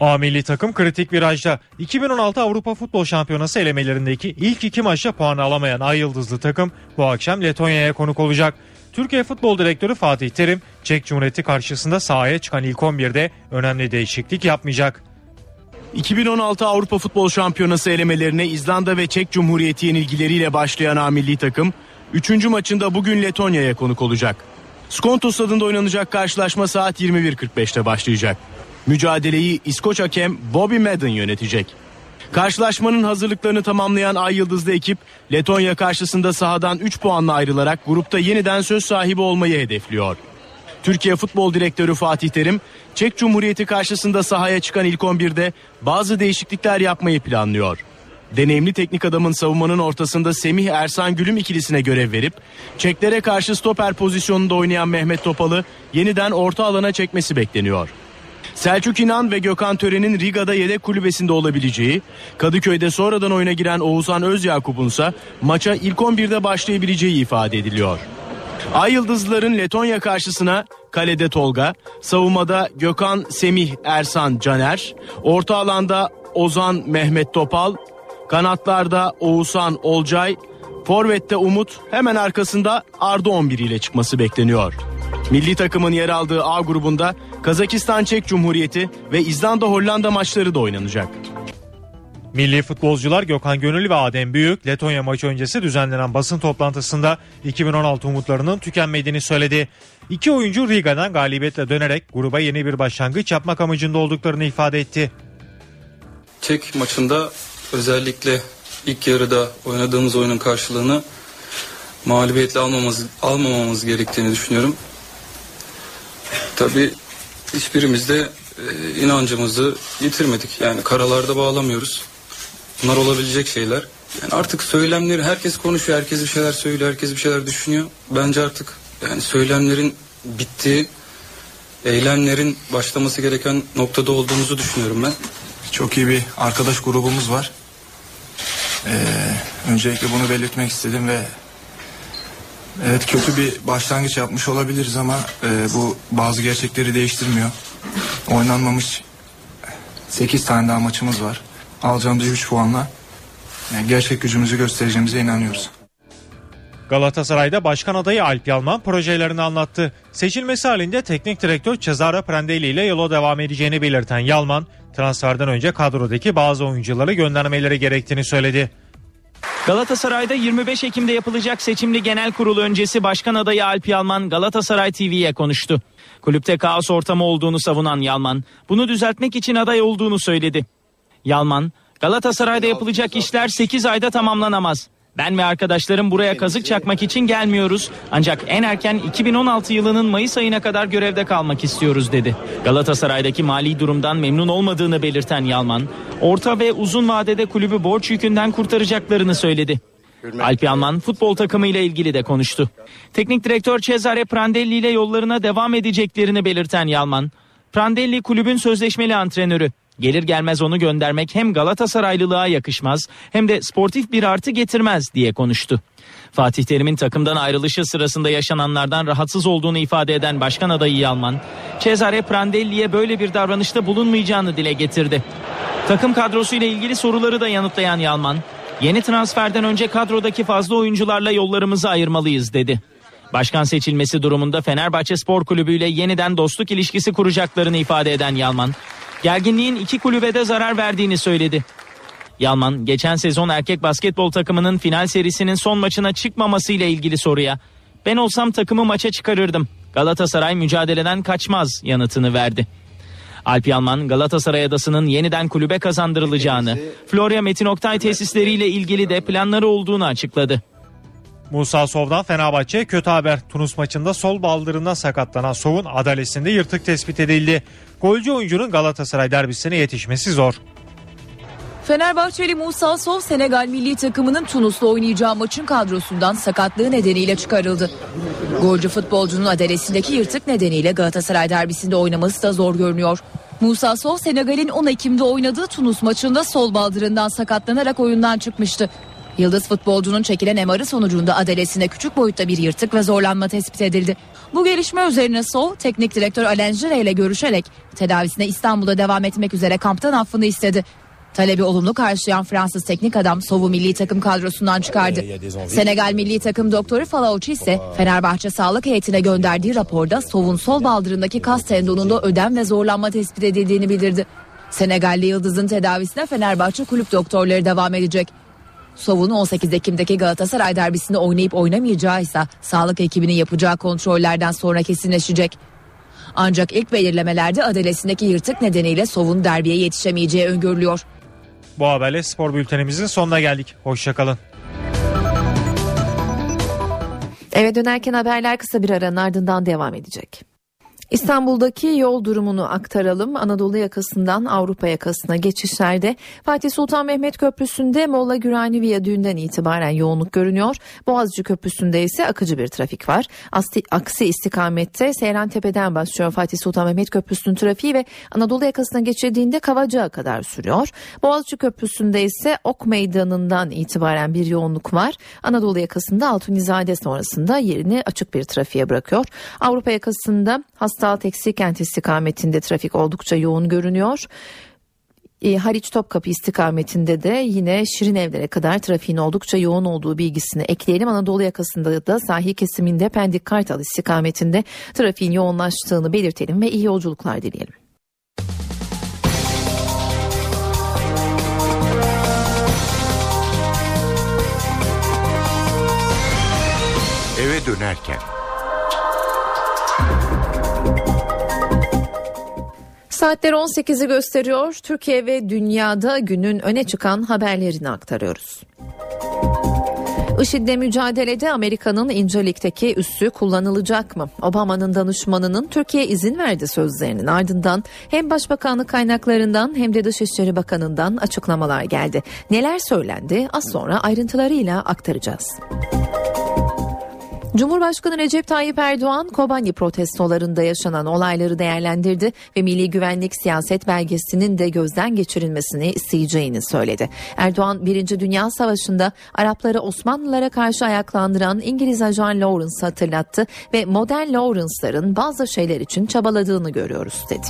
[SPEAKER 19] A milli takım kritik virajda. 2016 Avrupa Futbol Şampiyonası elemelerindeki ilk iki maçta puan alamayan Ay Yıldızlı takım bu akşam Letonya'ya konuk olacak. Türkiye Futbol Direktörü Fatih Terim, Çek Cumhuriyeti karşısında sahaya çıkan ilk 11'de önemli değişiklik yapmayacak.
[SPEAKER 20] 2016 Avrupa Futbol Şampiyonası elemelerine İzlanda ve Çek Cumhuriyeti yenilgileriyle başlayan A milli takım 3. maçında bugün Letonya'ya konuk olacak. Skonto stadında oynanacak karşılaşma saat 21.45'te başlayacak. Mücadeleyi İskoç hakem Bobby Madden yönetecek. Karşılaşmanın hazırlıklarını tamamlayan Ay Yıldızlı ekip Letonya karşısında sahadan 3 puanla ayrılarak grupta yeniden söz sahibi olmayı hedefliyor. Türkiye Futbol Direktörü Fatih Terim, Çek Cumhuriyeti karşısında sahaya çıkan ilk 11'de bazı değişiklikler yapmayı planlıyor. Deneyimli teknik adamın savunmanın ortasında Semih Ersan Gülüm ikilisine görev verip Çeklere karşı stoper pozisyonunda oynayan Mehmet Topal'ı yeniden orta alana çekmesi bekleniyor. Selçuk İnan ve Gökhan Tören'in Riga'da yedek kulübesinde olabileceği, Kadıköy'de sonradan oyuna giren Oğuzhan Özyakup'un ise maça ilk 11'de başlayabileceği ifade ediliyor. Ay Yıldızlıların Letonya karşısına kalede Tolga, savunmada Gökhan Semih Ersan Caner, orta alanda Ozan Mehmet Topal, kanatlarda Oğuzhan Olcay, Forvet'te Umut, hemen arkasında Arda 11 ile çıkması bekleniyor. Milli takımın yer aldığı A grubunda Kazakistan Çek Cumhuriyeti ve İzlanda Hollanda maçları da oynanacak.
[SPEAKER 19] Milli futbolcular Gökhan Gönül ve Adem Büyük Letonya maçı öncesi düzenlenen basın toplantısında 2016 umutlarının tükenmediğini söyledi. İki oyuncu Riga'dan galibiyetle dönerek gruba yeni bir başlangıç yapmak amacında olduklarını ifade etti.
[SPEAKER 21] Çek maçında özellikle ilk yarıda oynadığımız oyunun karşılığını mağlubiyetle almamamız, almamamız gerektiğini düşünüyorum. Tabii hiçbirimiz de e, inancımızı yitirmedik. Yani karalarda bağlamıyoruz. Bunlar olabilecek şeyler. Yani artık söylemleri herkes konuşuyor, herkes bir şeyler söylüyor, herkes bir şeyler düşünüyor. Bence artık yani söylemlerin bittiği, eylemlerin başlaması gereken noktada olduğumuzu düşünüyorum ben.
[SPEAKER 22] Çok iyi bir arkadaş grubumuz var. Ee, öncelikle bunu belirtmek istedim ve evet kötü bir başlangıç yapmış olabiliriz ama e, bu bazı gerçekleri değiştirmiyor. Oynanmamış 8 tane daha maçımız var. Alacağımız 3 puanla yani gerçek gücümüzü göstereceğimize inanıyoruz.
[SPEAKER 19] Galatasaray'da başkan adayı Alp Yalman projelerini anlattı. Seçilmesi halinde teknik direktör Cesare Prandelli ile yola devam edeceğini belirten Yalman, transferden önce kadrodaki bazı oyuncuları göndermeleri gerektiğini söyledi.
[SPEAKER 23] Galatasaray'da 25 Ekim'de yapılacak seçimli genel kurul öncesi başkan adayı Alp Yalman Galatasaray TV'ye konuştu. Kulüpte kaos ortamı olduğunu savunan Yalman, bunu düzeltmek için aday olduğunu söyledi. Yalman, Galatasaray'da yapılacak işler 8 ayda tamamlanamaz. Ben ve arkadaşlarım buraya kazık çakmak için gelmiyoruz. Ancak en erken 2016 yılının Mayıs ayına kadar görevde kalmak istiyoruz dedi. Galatasaray'daki mali durumdan memnun olmadığını belirten Yalman, orta ve uzun vadede kulübü borç yükünden kurtaracaklarını söyledi. Alp Yalman futbol takımı ile ilgili de konuştu. Teknik direktör Cesare Prandelli ile yollarına devam edeceklerini belirten Yalman, Prandelli kulübün sözleşmeli antrenörü. Gelir gelmez onu göndermek hem Galatasaraylılığa yakışmaz hem de sportif bir artı getirmez diye konuştu. Fatih Terim'in takımdan ayrılışı sırasında yaşananlardan rahatsız olduğunu ifade eden başkan adayı Yalman, Cesare Prandelli'ye böyle bir davranışta bulunmayacağını dile getirdi. Takım kadrosu ile ilgili soruları da yanıtlayan Yalman, yeni transferden önce kadrodaki fazla oyuncularla yollarımızı ayırmalıyız dedi. Başkan seçilmesi durumunda Fenerbahçe Spor Kulübü ile yeniden dostluk ilişkisi kuracaklarını ifade eden Yalman, gerginliğin iki kulübede zarar verdiğini söyledi. Yalman geçen sezon erkek basketbol takımının final serisinin son maçına çıkmaması ile ilgili soruya ben olsam takımı maça çıkarırdım. Galatasaray mücadeleden kaçmaz yanıtını verdi. Alp Yalman Galatasaray adasının yeniden kulübe kazandırılacağını, Florya Metin Oktay tesisleriyle ilgili de planları olduğunu açıkladı.
[SPEAKER 19] Musa Sov'dan Fenerbahçe kötü haber. Tunus maçında sol baldırından sakatlanan Sov'un adalesinde yırtık tespit edildi. Golcü oyuncunun Galatasaray derbisine yetişmesi zor.
[SPEAKER 24] Fenerbahçeli Musa Sov Senegal milli takımının Tunus'la oynayacağı maçın kadrosundan sakatlığı nedeniyle çıkarıldı. Golcü futbolcunun adalesindeki yırtık nedeniyle Galatasaray derbisinde oynaması da zor görünüyor. Musa Sov Senegal'in 10 Ekim'de oynadığı Tunus maçında sol baldırından sakatlanarak oyundan çıkmıştı. Yıldız futbolcunun çekilen MR'ı sonucunda adalesinde küçük boyutta bir yırtık ve zorlanma tespit edildi. Bu gelişme üzerine Sov, teknik direktör Alain Jire ile görüşerek tedavisine İstanbul'da devam etmek üzere kamptan affını istedi. Talebi olumlu karşılayan Fransız teknik adam Sov'u milli takım kadrosundan çıkardı. Senegal milli takım doktoru Falauci ise Fenerbahçe sağlık heyetine gönderdiği raporda Sov'un sol baldırındaki kas tendonunda ödem ve zorlanma tespit edildiğini bildirdi. Senegalli Yıldız'ın tedavisine Fenerbahçe kulüp doktorları devam edecek. Sov'un 18 Ekim'deki Galatasaray derbisinde oynayıp oynamayacağı ise sağlık ekibinin yapacağı kontrollerden sonra kesinleşecek. Ancak ilk belirlemelerde adalesindeki yırtık nedeniyle Sov'un derbiye yetişemeyeceği öngörülüyor.
[SPEAKER 19] Bu haberle spor bültenimizin sonuna geldik. Hoşçakalın.
[SPEAKER 2] Eve dönerken haberler kısa bir aranın ardından devam edecek. İstanbul'daki yol durumunu aktaralım. Anadolu yakasından Avrupa yakasına geçişlerde Fatih Sultan Mehmet Köprüsü'nde Molla Gürani Viyadüğü'nden itibaren yoğunluk görünüyor. Boğaziçi Köprüsü'nde ise akıcı bir trafik var. Asti, aksi istikamette Seyran Tepe'den başlıyor Fatih Sultan Mehmet Köprüsü'nün trafiği ve Anadolu yakasına geçirdiğinde Kavacık'a kadar sürüyor. Boğaziçi Köprüsü'nde ise Ok Meydanı'ndan itibaren bir yoğunluk var. Anadolu yakasında Altunizade sonrasında yerini açık bir trafiğe bırakıyor. Avrupa yakasında hasta Hastal Tekstil Kent istikametinde trafik oldukça yoğun görünüyor. E, Haliç Topkapı istikametinde de yine Şirin Evlere kadar trafiğin oldukça yoğun olduğu bilgisini ekleyelim. Anadolu yakasında da sahil kesiminde Pendik Kartal istikametinde trafiğin yoğunlaştığını belirtelim ve iyi yolculuklar dileyelim.
[SPEAKER 11] Eve dönerken
[SPEAKER 2] Saatler 18'i gösteriyor. Türkiye ve dünyada günün öne çıkan haberlerini aktarıyoruz. IŞİD'le mücadelede Amerika'nın İncirlik'teki üssü kullanılacak mı? Obama'nın danışmanının Türkiye izin verdi sözlerinin ardından hem Başbakanlık kaynaklarından hem de Dışişleri Bakanı'ndan açıklamalar geldi. Neler söylendi az sonra ayrıntılarıyla aktaracağız. Cumhurbaşkanı Recep Tayyip Erdoğan Kobani protestolarında yaşanan olayları değerlendirdi ve Milli Güvenlik Siyaset Belgesi'nin de gözden geçirilmesini isteyeceğini söyledi. Erdoğan 1. Dünya Savaşı'nda Arapları Osmanlılara karşı ayaklandıran İngiliz ajan Lawrence'ı hatırlattı ve modern Lawrence'ların bazı şeyler için çabaladığını görüyoruz dedi.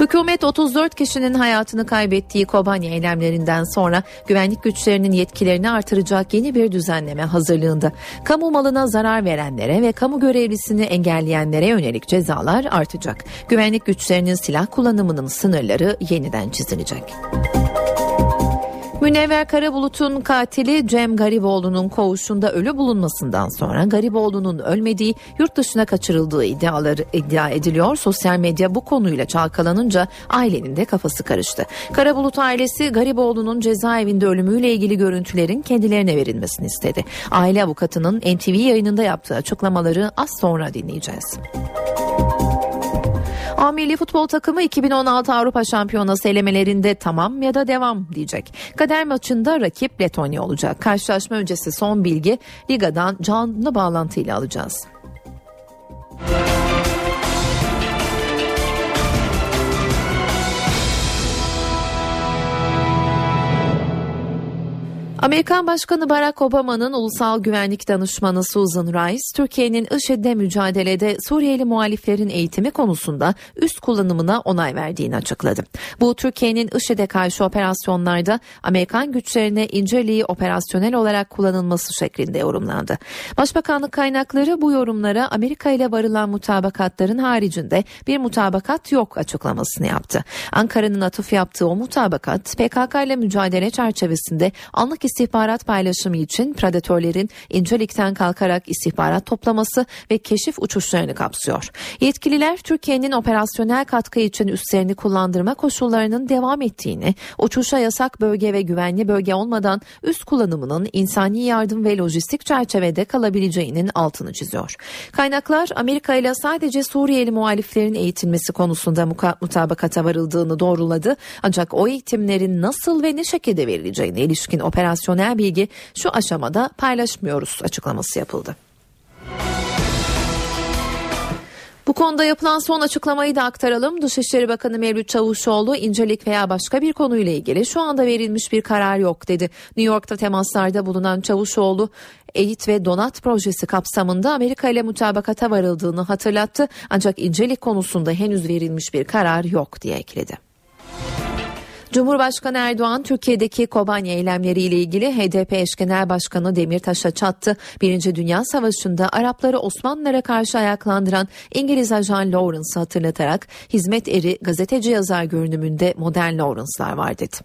[SPEAKER 2] Hükümet 34 kişinin hayatını kaybettiği Kobani eylemlerinden sonra güvenlik güçlerinin yetkilerini artıracak yeni bir düzenleme hazırlığında. Kamu malına zarar verenlere ve kamu görevlisini engelleyenlere yönelik cezalar artacak. Güvenlik güçlerinin silah kullanımının sınırları yeniden çizilecek. Münevver Karabulut'un katili Cem Gariboğlu'nun koğuşunda ölü bulunmasından sonra Gariboğlu'nun ölmediği yurt dışına kaçırıldığı iddiaları iddia ediliyor. Sosyal medya bu konuyla çalkalanınca ailenin de kafası karıştı. Karabulut ailesi Gariboğlu'nun cezaevinde ölümüyle ilgili görüntülerin kendilerine verilmesini istedi. Aile avukatının NTV yayınında yaptığı açıklamaları az sonra dinleyeceğiz. A milli futbol takımı 2016 Avrupa Şampiyonası elemelerinde tamam ya da devam diyecek. Kader maçında rakip Letonya olacak. Karşılaşma öncesi son bilgi Liga'dan canlı bağlantıyla alacağız. Amerikan Başkanı Barack Obama'nın ulusal güvenlik danışmanı Susan Rice, Türkiye'nin IŞİD'le mücadelede Suriyeli muhaliflerin eğitimi konusunda üst kullanımına onay verdiğini açıkladı. Bu Türkiye'nin IŞİD'e karşı operasyonlarda Amerikan güçlerine inceliği operasyonel olarak kullanılması şeklinde yorumlandı. Başbakanlık kaynakları bu yorumlara Amerika ile varılan mutabakatların haricinde bir mutabakat yok açıklamasını yaptı. Ankara'nın atıf yaptığı o mutabakat PKK ile mücadele çerçevesinde anlık istihbarat paylaşımı için predatörlerin incelikten kalkarak istihbarat toplaması ve keşif uçuşlarını kapsıyor. Yetkililer Türkiye'nin operasyonel katkı için üstlerini kullandırma koşullarının devam ettiğini, uçuşa yasak bölge ve güvenli bölge olmadan üst kullanımının insani yardım ve lojistik çerçevede kalabileceğinin altını çiziyor. Kaynaklar Amerika ile sadece Suriyeli muhaliflerin eğitilmesi konusunda mutabakata varıldığını doğruladı. Ancak o eğitimlerin nasıl ve ne şekilde verileceğine ilişkin operasyon operasyonel bilgi şu aşamada paylaşmıyoruz açıklaması yapıldı. Bu konuda yapılan son açıklamayı da aktaralım. Dışişleri Bakanı Mevlüt Çavuşoğlu incelik veya başka bir konuyla ilgili şu anda verilmiş bir karar yok dedi. New York'ta temaslarda bulunan Çavuşoğlu eğit ve donat projesi kapsamında Amerika ile mutabakata varıldığını hatırlattı. Ancak incelik konusunda henüz verilmiş bir karar yok diye ekledi. Cumhurbaşkanı Erdoğan Türkiye'deki Kobani eylemleriyle ilgili HDP eş genel başkanı Demirtaş'a çattı. Birinci Dünya Savaşı'nda Arapları Osmanlılara karşı ayaklandıran İngiliz ajan Lawrence'ı hatırlatarak hizmet eri gazeteci yazar görünümünde modern Lawrence'lar var dedi.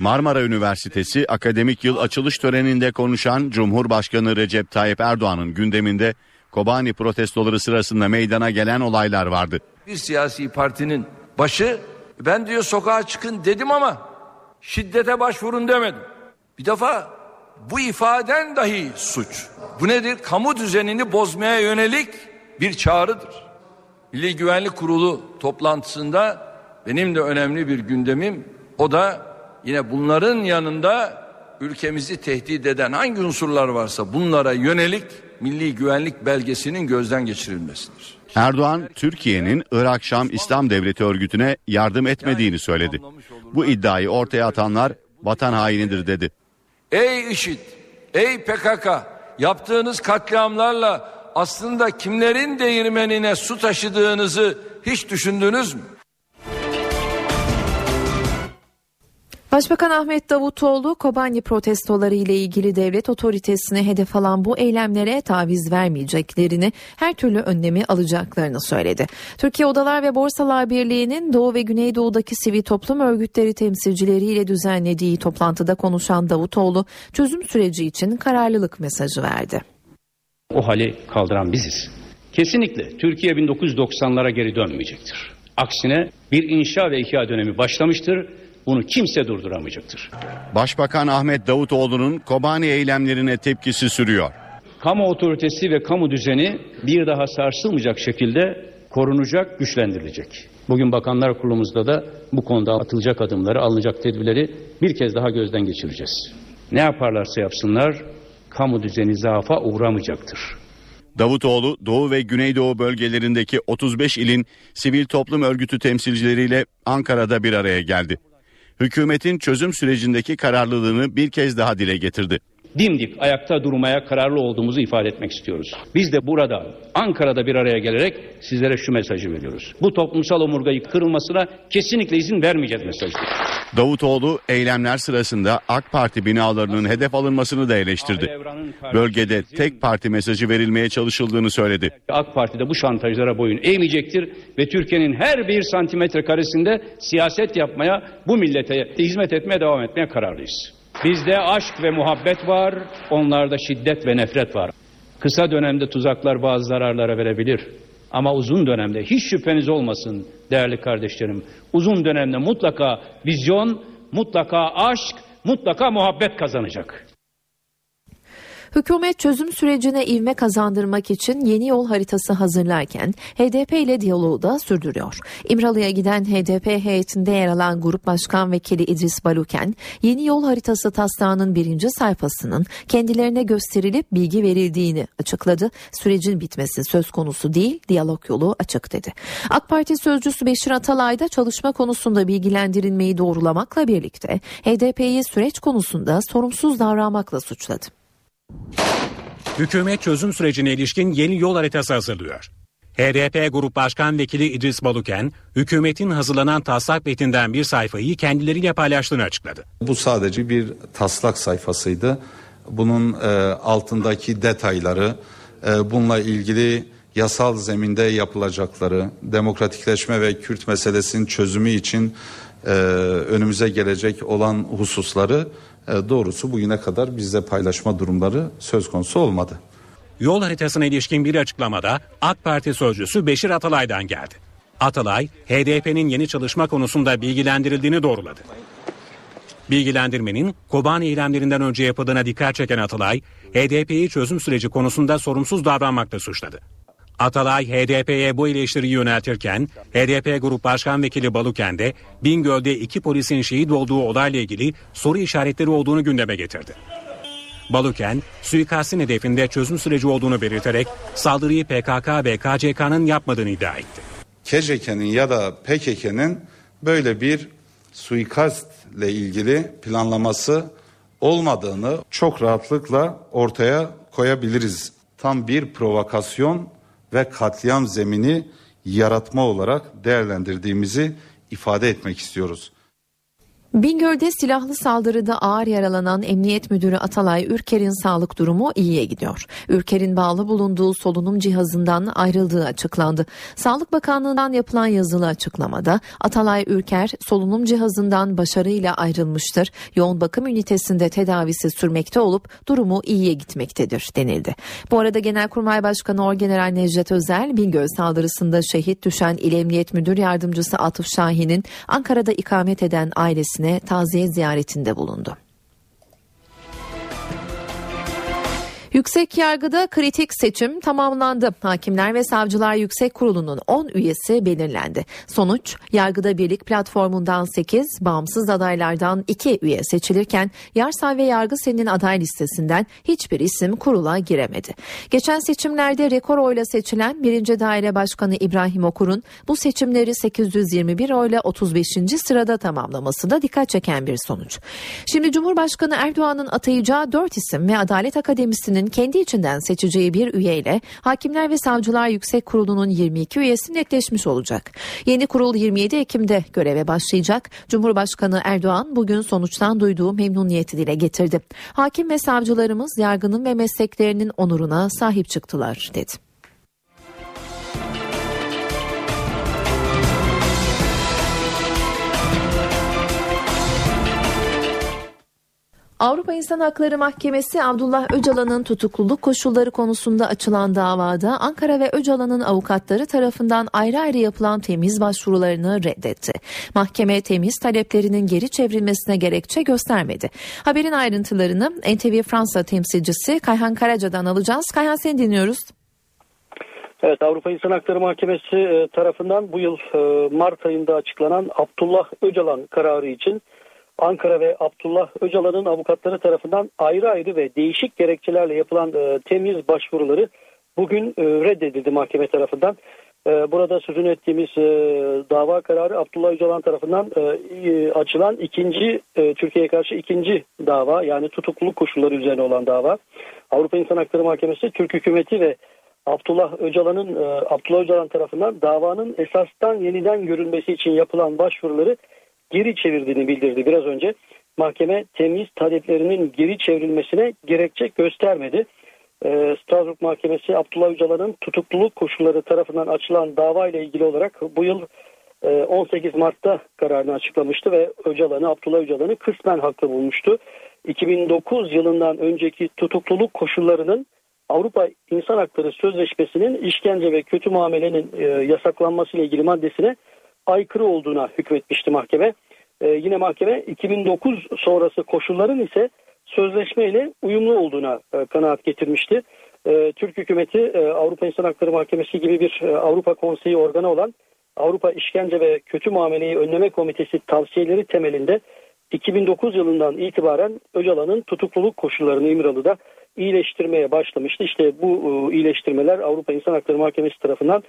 [SPEAKER 1] Marmara Üniversitesi akademik yıl açılış töreninde konuşan Cumhurbaşkanı Recep Tayyip Erdoğan'ın gündeminde Kobani protestoları sırasında meydana gelen olaylar vardı.
[SPEAKER 4] Bir siyasi partinin başı ben diyor sokağa çıkın dedim ama şiddete başvurun demedim. Bir defa bu ifaden dahi suç. Bu nedir? Kamu düzenini bozmaya yönelik bir çağrıdır. Milli Güvenlik Kurulu toplantısında benim de önemli bir gündemim o da yine bunların yanında ülkemizi tehdit eden hangi unsurlar varsa bunlara yönelik milli güvenlik belgesinin gözden geçirilmesidir.
[SPEAKER 1] Erdoğan, Türkiye'nin Irak Şam İslam Devleti örgütüne yardım etmediğini söyledi. Bu iddiayı ortaya atanlar vatan hainidir dedi.
[SPEAKER 4] Ey IŞİD, ey PKK, yaptığınız katliamlarla aslında kimlerin değirmenine su taşıdığınızı hiç düşündünüz mü?
[SPEAKER 2] Başbakan Ahmet Davutoğlu Kobani protestoları ile ilgili devlet otoritesine hedef alan bu eylemlere taviz vermeyeceklerini, her türlü önlemi alacaklarını söyledi. Türkiye Odalar ve Borsalar Birliği'nin Doğu ve Güneydoğu'daki sivil toplum örgütleri temsilcileriyle düzenlediği toplantıda konuşan Davutoğlu çözüm süreci için kararlılık mesajı verdi.
[SPEAKER 5] O hali kaldıran biziz. Kesinlikle Türkiye 1990'lara geri dönmeyecektir. Aksine bir inşa ve ihya dönemi başlamıştır bunu kimse durduramayacaktır.
[SPEAKER 1] Başbakan Ahmet Davutoğlu'nun Kobani eylemlerine tepkisi sürüyor.
[SPEAKER 5] Kamu otoritesi ve kamu düzeni bir daha sarsılmayacak şekilde korunacak, güçlendirilecek. Bugün Bakanlar Kurulumuzda da bu konuda atılacak adımları, alınacak tedbirleri bir kez daha gözden geçireceğiz. Ne yaparlarsa yapsınlar, kamu düzeni zaafa uğramayacaktır.
[SPEAKER 1] Davutoğlu Doğu ve Güneydoğu bölgelerindeki 35 ilin sivil toplum örgütü temsilcileriyle Ankara'da bir araya geldi hükümetin çözüm sürecindeki kararlılığını bir kez daha dile getirdi.
[SPEAKER 5] Dimdik ayakta durmaya kararlı olduğumuzu ifade etmek istiyoruz. Biz de burada Ankara'da bir araya gelerek sizlere şu mesajı veriyoruz. Bu toplumsal omurgayı kırılmasına kesinlikle izin vermeyeceğiz mesajı.
[SPEAKER 1] Davutoğlu eylemler sırasında AK Parti binalarının hedef alınmasını da eleştirdi. Bölgede tek parti mesajı verilmeye çalışıldığını söyledi.
[SPEAKER 5] AK Parti de bu şantajlara boyun eğmeyecektir ve Türkiye'nin her bir santimetre karesinde siyaset yapmaya, bu millete hizmet etmeye devam etmeye kararlıyız. Bizde aşk ve muhabbet var, onlarda şiddet ve nefret var. Kısa dönemde tuzaklar bazı zararlara verebilir. Ama uzun dönemde hiç şüpheniz olmasın değerli kardeşlerim. Uzun dönemde mutlaka vizyon, mutlaka aşk, mutlaka muhabbet kazanacak.
[SPEAKER 2] Hükümet çözüm sürecine ivme kazandırmak için yeni yol haritası hazırlarken HDP ile diyaloğu da sürdürüyor. İmralı'ya giden HDP heyetinde yer alan Grup Başkan Vekili İdris Baluken, yeni yol haritası taslağının birinci sayfasının kendilerine gösterilip bilgi verildiğini açıkladı. Sürecin bitmesi söz konusu değil, diyalog yolu açık dedi. AK Parti sözcüsü Beşir Atalay da çalışma konusunda bilgilendirilmeyi doğrulamakla birlikte HDP'yi süreç konusunda sorumsuz davranmakla suçladı.
[SPEAKER 25] Hükümet çözüm sürecine ilişkin yeni yol haritası hazırlıyor. HDP Grup Başkan Vekili İdris Baluken, hükümetin hazırlanan taslak metinden bir sayfayı kendileriyle paylaştığını açıkladı.
[SPEAKER 26] Bu sadece bir taslak sayfasıydı. Bunun e, altındaki detayları, e, bununla ilgili yasal zeminde yapılacakları, demokratikleşme ve Kürt meselesinin çözümü için e, önümüze gelecek olan hususları doğrusu bugüne kadar bizde paylaşma durumları söz konusu olmadı.
[SPEAKER 25] Yol haritasına ilişkin bir açıklamada AK Parti sözcüsü Beşir Atalay'dan geldi. Atalay, HDP'nin yeni çalışma konusunda bilgilendirildiğini doğruladı. Bilgilendirmenin Kobani eylemlerinden önce yapıldığına dikkat çeken Atalay, HDP'yi çözüm süreci konusunda sorumsuz davranmakla suçladı. Atalay HDP'ye bu eleştiriyi yöneltirken HDP Grup Başkan Vekili Baluken de Bingöl'de iki polisin şehit olduğu olayla ilgili soru işaretleri olduğunu gündeme getirdi. Baluken, suikastin hedefinde çözüm süreci olduğunu belirterek saldırıyı PKK ve KCK'nın yapmadığını iddia etti.
[SPEAKER 26] KCK'nin ya da PKK'nin böyle bir suikastle ilgili planlaması olmadığını çok rahatlıkla ortaya koyabiliriz. Tam bir provokasyon ve katliam zemini yaratma olarak değerlendirdiğimizi ifade etmek istiyoruz.
[SPEAKER 2] Bingöl'de silahlı saldırıda ağır yaralanan Emniyet Müdürü Atalay Ürker'in sağlık durumu iyiye gidiyor. Ürker'in bağlı bulunduğu solunum cihazından ayrıldığı açıklandı. Sağlık Bakanlığı'ndan yapılan yazılı açıklamada Atalay Ürker solunum cihazından başarıyla ayrılmıştır. Yoğun bakım ünitesinde tedavisi sürmekte olup durumu iyiye gitmektedir denildi. Bu arada Genelkurmay Başkanı Orgeneral Necdet Özel Bingöl saldırısında şehit düşen İl Emniyet Müdür Yardımcısı Atıf Şahin'in Ankara'da ikamet eden ailesine taziye ziyaretinde bulundu. Yüksek yargıda kritik seçim tamamlandı. Hakimler ve Savcılar Yüksek Kurulu'nun 10 üyesi belirlendi. Sonuç yargıda birlik platformundan 8, bağımsız adaylardan 2 üye seçilirken Yarsay ve Yargı Sen'in aday listesinden hiçbir isim kurula giremedi. Geçen seçimlerde rekor oyla seçilen 1. Daire Başkanı İbrahim Okur'un bu seçimleri 821 oyla 35. sırada tamamlaması da dikkat çeken bir sonuç. Şimdi Cumhurbaşkanı Erdoğan'ın atayacağı 4 isim ve Adalet Akademisi'nin kendi içinden seçeceği bir üyeyle Hakimler ve Savcılar Yüksek Kurulu'nun 22 üyesi netleşmiş olacak. Yeni kurul 27 Ekim'de göreve başlayacak. Cumhurbaşkanı Erdoğan bugün sonuçtan duyduğu memnuniyeti dile getirdi. Hakim ve savcılarımız yargının ve mesleklerinin onuruna sahip çıktılar dedi. Avrupa İnsan Hakları Mahkemesi Abdullah Öcalan'ın tutukluluk koşulları konusunda açılan davada Ankara ve Öcalan'ın avukatları tarafından ayrı ayrı yapılan temiz başvurularını reddetti. Mahkeme temiz taleplerinin geri çevrilmesine gerekçe göstermedi. Haberin ayrıntılarını NTV Fransa temsilcisi Kayhan Karaca'dan alacağız. Kayhan seni dinliyoruz.
[SPEAKER 27] Evet Avrupa İnsan Hakları Mahkemesi e, tarafından bu yıl e, Mart ayında açıklanan Abdullah Öcalan kararı için Ankara ve Abdullah Öcalan'ın avukatları tarafından ayrı ayrı ve değişik gerekçelerle yapılan e, temiz başvuruları bugün e, reddedildi mahkeme tarafından. E, burada sözünü ettiğimiz e, dava kararı Abdullah Öcalan tarafından e, açılan ikinci Türkiye'ye karşı ikinci dava yani tutukluluk koşulları üzerine olan dava. Avrupa İnsan Hakları Mahkemesi Türk hükümeti ve Abdullah Öcalan'ın Abdullah Öcalan tarafından davanın esastan yeniden görülmesi için yapılan başvuruları geri çevirdiğini bildirdi biraz önce. Mahkeme temiz taleplerinin geri çevrilmesine gerekçe göstermedi e, Strasbourg Mahkemesi Abdullah Öcalan'ın tutukluluk koşulları tarafından açılan dava ile ilgili olarak bu yıl 18 e, Mart'ta kararını açıklamıştı ve Öcalan'ı Abdullah Öcalan'ı kısmen haklı bulmuştu. 2009 yılından önceki tutukluluk koşullarının Avrupa İnsan Hakları Sözleşmesi'nin işkence ve kötü muamelenin e, yasaklanması ile ilgili maddesine aykırı olduğuna hükmetmişti mahkeme. E, yine mahkeme 2009 sonrası koşulların ise sözleşme ile uyumlu olduğuna e, kanaat getirmişti. E, Türk hükümeti e, Avrupa İnsan Hakları Mahkemesi gibi bir Avrupa Konseyi organı olan Avrupa İşkence ve Kötü Muameleyi Önleme Komitesi tavsiyeleri temelinde 2009 yılından itibaren Öcalan'ın tutukluluk koşullarını İmralı'da iyileştirmeye başlamıştı. İşte bu iyileştirmeler Avrupa İnsan Hakları Mahkemesi tarafından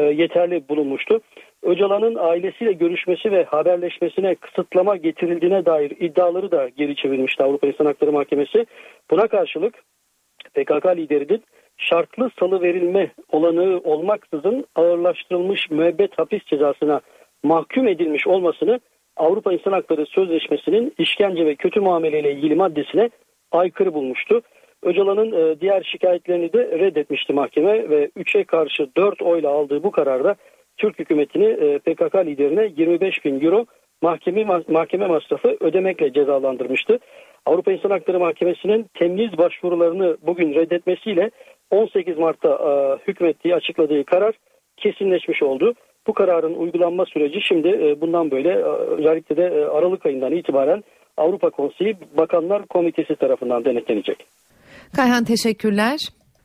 [SPEAKER 27] yeterli bulunmuştu. Öcalan'ın ailesiyle görüşmesi ve haberleşmesine kısıtlama getirildiğine dair iddiaları da geri çevirmişti Avrupa İnsan Hakları Mahkemesi. Buna karşılık PKK liderinin şartlı salı verilme olanağı olmaksızın ağırlaştırılmış müebbet hapis cezasına mahkum edilmiş olmasını Avrupa İnsan Hakları Sözleşmesi'nin işkence ve kötü muameleyle ilgili maddesine aykırı bulmuştu. Öcalan'ın e, diğer şikayetlerini de reddetmişti mahkeme ve 3'e karşı 4 oyla aldığı bu kararda Türk hükümetini e, PKK liderine 25 bin euro mahkeme, mahkeme masrafı ödemekle cezalandırmıştı. Avrupa İnsan Hakları Mahkemesi'nin temyiz başvurularını bugün reddetmesiyle 18 Mart'ta e, hükmettiği açıkladığı karar kesinleşmiş oldu. Bu kararın uygulanma süreci şimdi bundan böyle özellikle de Aralık ayından itibaren Avrupa Konseyi Bakanlar Komitesi tarafından denetlenecek.
[SPEAKER 2] Kayhan teşekkürler.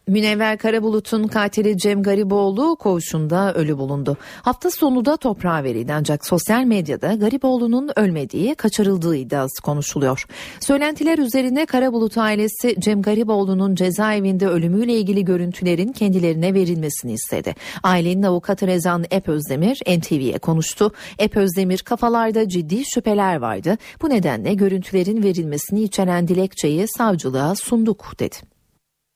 [SPEAKER 2] Münevver Karabulut'un katili Cem Gariboğlu koğuşunda ölü bulundu. Hafta sonu da toprağa verildi ancak sosyal medyada Gariboğlu'nun ölmediği, kaçırıldığı iddiası konuşuluyor. Söylentiler üzerine Karabulut ailesi Cem Gariboğlu'nun cezaevinde ölümüyle ilgili görüntülerin kendilerine verilmesini istedi. Ailenin avukatı Rezan Epözdemir NTV'ye konuştu. Epözdemir kafalarda ciddi şüpheler vardı. Bu nedenle görüntülerin verilmesini içeren dilekçeyi savcılığa sunduk dedi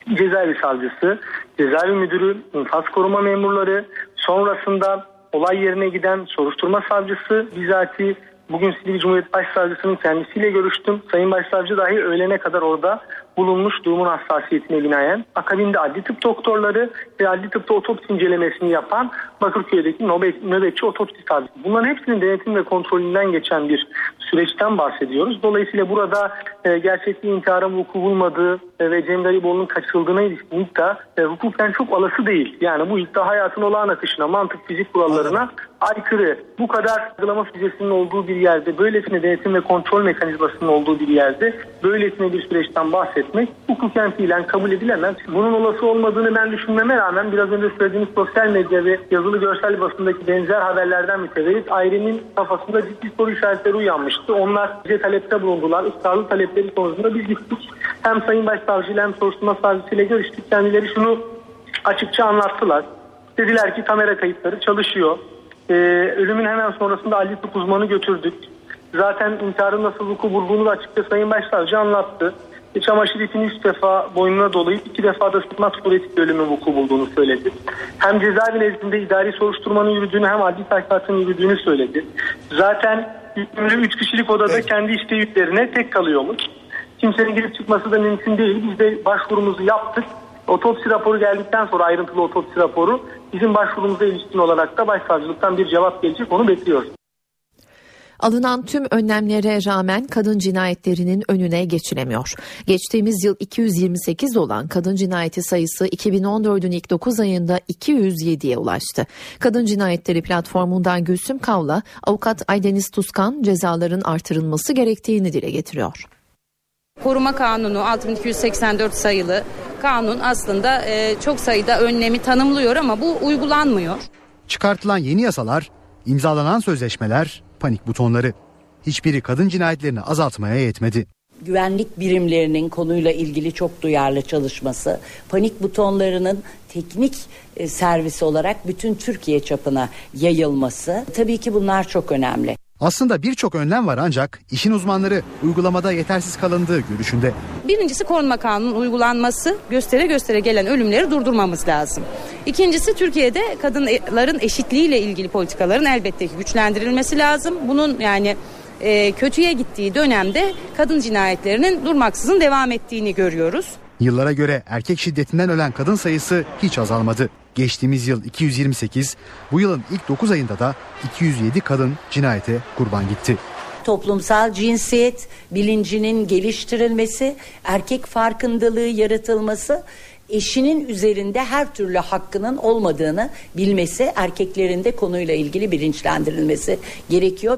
[SPEAKER 28] cezaevi savcısı, cezaevi müdürü, infaz koruma memurları, sonrasında olay yerine giden soruşturma savcısı bizatihi bugün Silivri Cumhuriyet Başsavcısının kendisiyle görüştüm. Sayın Başsavcı dahi öğlene kadar orada bulunmuş durumun hassasiyetine binaen. Akabinde adli tıp doktorları ve adli tıpta otopsi incelemesini yapan Bakırköy'deki nöbet, nöbetçi otopsi savcısı. Bunların hepsinin denetim ve kontrolünden geçen bir süreçten bahsediyoruz. Dolayısıyla burada e, gerçekte intiharın vuku bulmadığı e, ve Cem Gariboğlu'nun kaçırıldığına ilişkin iddia e, hukuken çok alası değil. Yani bu iddia hayatın olağan akışına, mantık fizik kurallarına aykırı. Bu kadar yargılama füzesinin olduğu bir yerde, böylesine denetim ve kontrol mekanizmasının olduğu bir yerde böylesine bir süreçten bahsetmek hukuken fiilen kabul edilemez. Bunun olası olmadığını ben düşünmeme rağmen biraz önce söylediğimiz sosyal medya ve yazılı görsel basındaki benzer haberlerden mütevellit ailenin kafasında ciddi soru işaretleri uyanmıştı. Onlar bize talepte bulundular. Israrlı talepleri sonucunda biz gittik. Hem Sayın Başsavcı hem soruşturma savcısıyla görüştük. Kendileri şunu açıkça anlattılar. Dediler ki kamera kayıtları çalışıyor. Ee, ölümün hemen sonrasında adli tıp uzmanı götürdük. Zaten intiharın nasıl vuku bulduğunu da açıkça Sayın Başsavcı anlattı. E, çamaşır ipini üç defa boynuna dolayıp iki defa da sıkma suretiyle ölümün vuku bulduğunu söyledi. Hem cezaevi nezdinde idari soruşturmanın yürüdüğünü hem adli tahkikatın yürüdüğünü söyledi. Zaten hükümlü üç kişilik odada evet. kendi isteği üzerine tek kalıyormuş. Kimsenin girip çıkması da mümkün değil. Biz de başvurumuzu yaptık. Otopsi raporu geldikten sonra ayrıntılı otopsi raporu bizim başvurumuza ilişkin olarak da başsavcılıktan bir cevap gelecek onu bekliyoruz.
[SPEAKER 2] Alınan tüm önlemlere rağmen kadın cinayetlerinin önüne geçilemiyor. Geçtiğimiz yıl 228 olan kadın cinayeti sayısı 2014'ün ilk 9 ayında 207'ye ulaştı. Kadın cinayetleri platformundan Gülsüm Kavla, avukat Aydeniz Tuskan cezaların artırılması gerektiğini dile getiriyor.
[SPEAKER 29] Koruma Kanunu 6284 sayılı kanun aslında e, çok sayıda önlemi tanımlıyor ama bu uygulanmıyor.
[SPEAKER 30] Çıkartılan yeni yasalar, imzalanan sözleşmeler, panik butonları. Hiçbiri kadın cinayetlerini azaltmaya yetmedi.
[SPEAKER 31] güvenlik birimlerinin konuyla ilgili çok duyarlı çalışması, panik butonlarının teknik e, servis olarak bütün Türkiye çapına yayılması tabii ki bunlar çok önemli.
[SPEAKER 30] Aslında birçok önlem var ancak işin uzmanları uygulamada yetersiz kalındığı görüşünde.
[SPEAKER 29] Birincisi korunma kanunun uygulanması göstere göstere gelen ölümleri durdurmamız lazım. İkincisi Türkiye'de kadınların eşitliğiyle ilgili politikaların elbette ki güçlendirilmesi lazım. Bunun yani e, kötüye gittiği dönemde kadın cinayetlerinin durmaksızın devam ettiğini görüyoruz.
[SPEAKER 30] Yıllara göre erkek şiddetinden ölen kadın sayısı hiç azalmadı. Geçtiğimiz yıl 228, bu yılın ilk 9 ayında da 207 kadın cinayete kurban gitti.
[SPEAKER 31] Toplumsal cinsiyet bilincinin geliştirilmesi, erkek farkındalığı yaratılması, eşinin üzerinde her türlü hakkının olmadığını bilmesi, erkeklerin de konuyla ilgili bilinçlendirilmesi gerekiyor.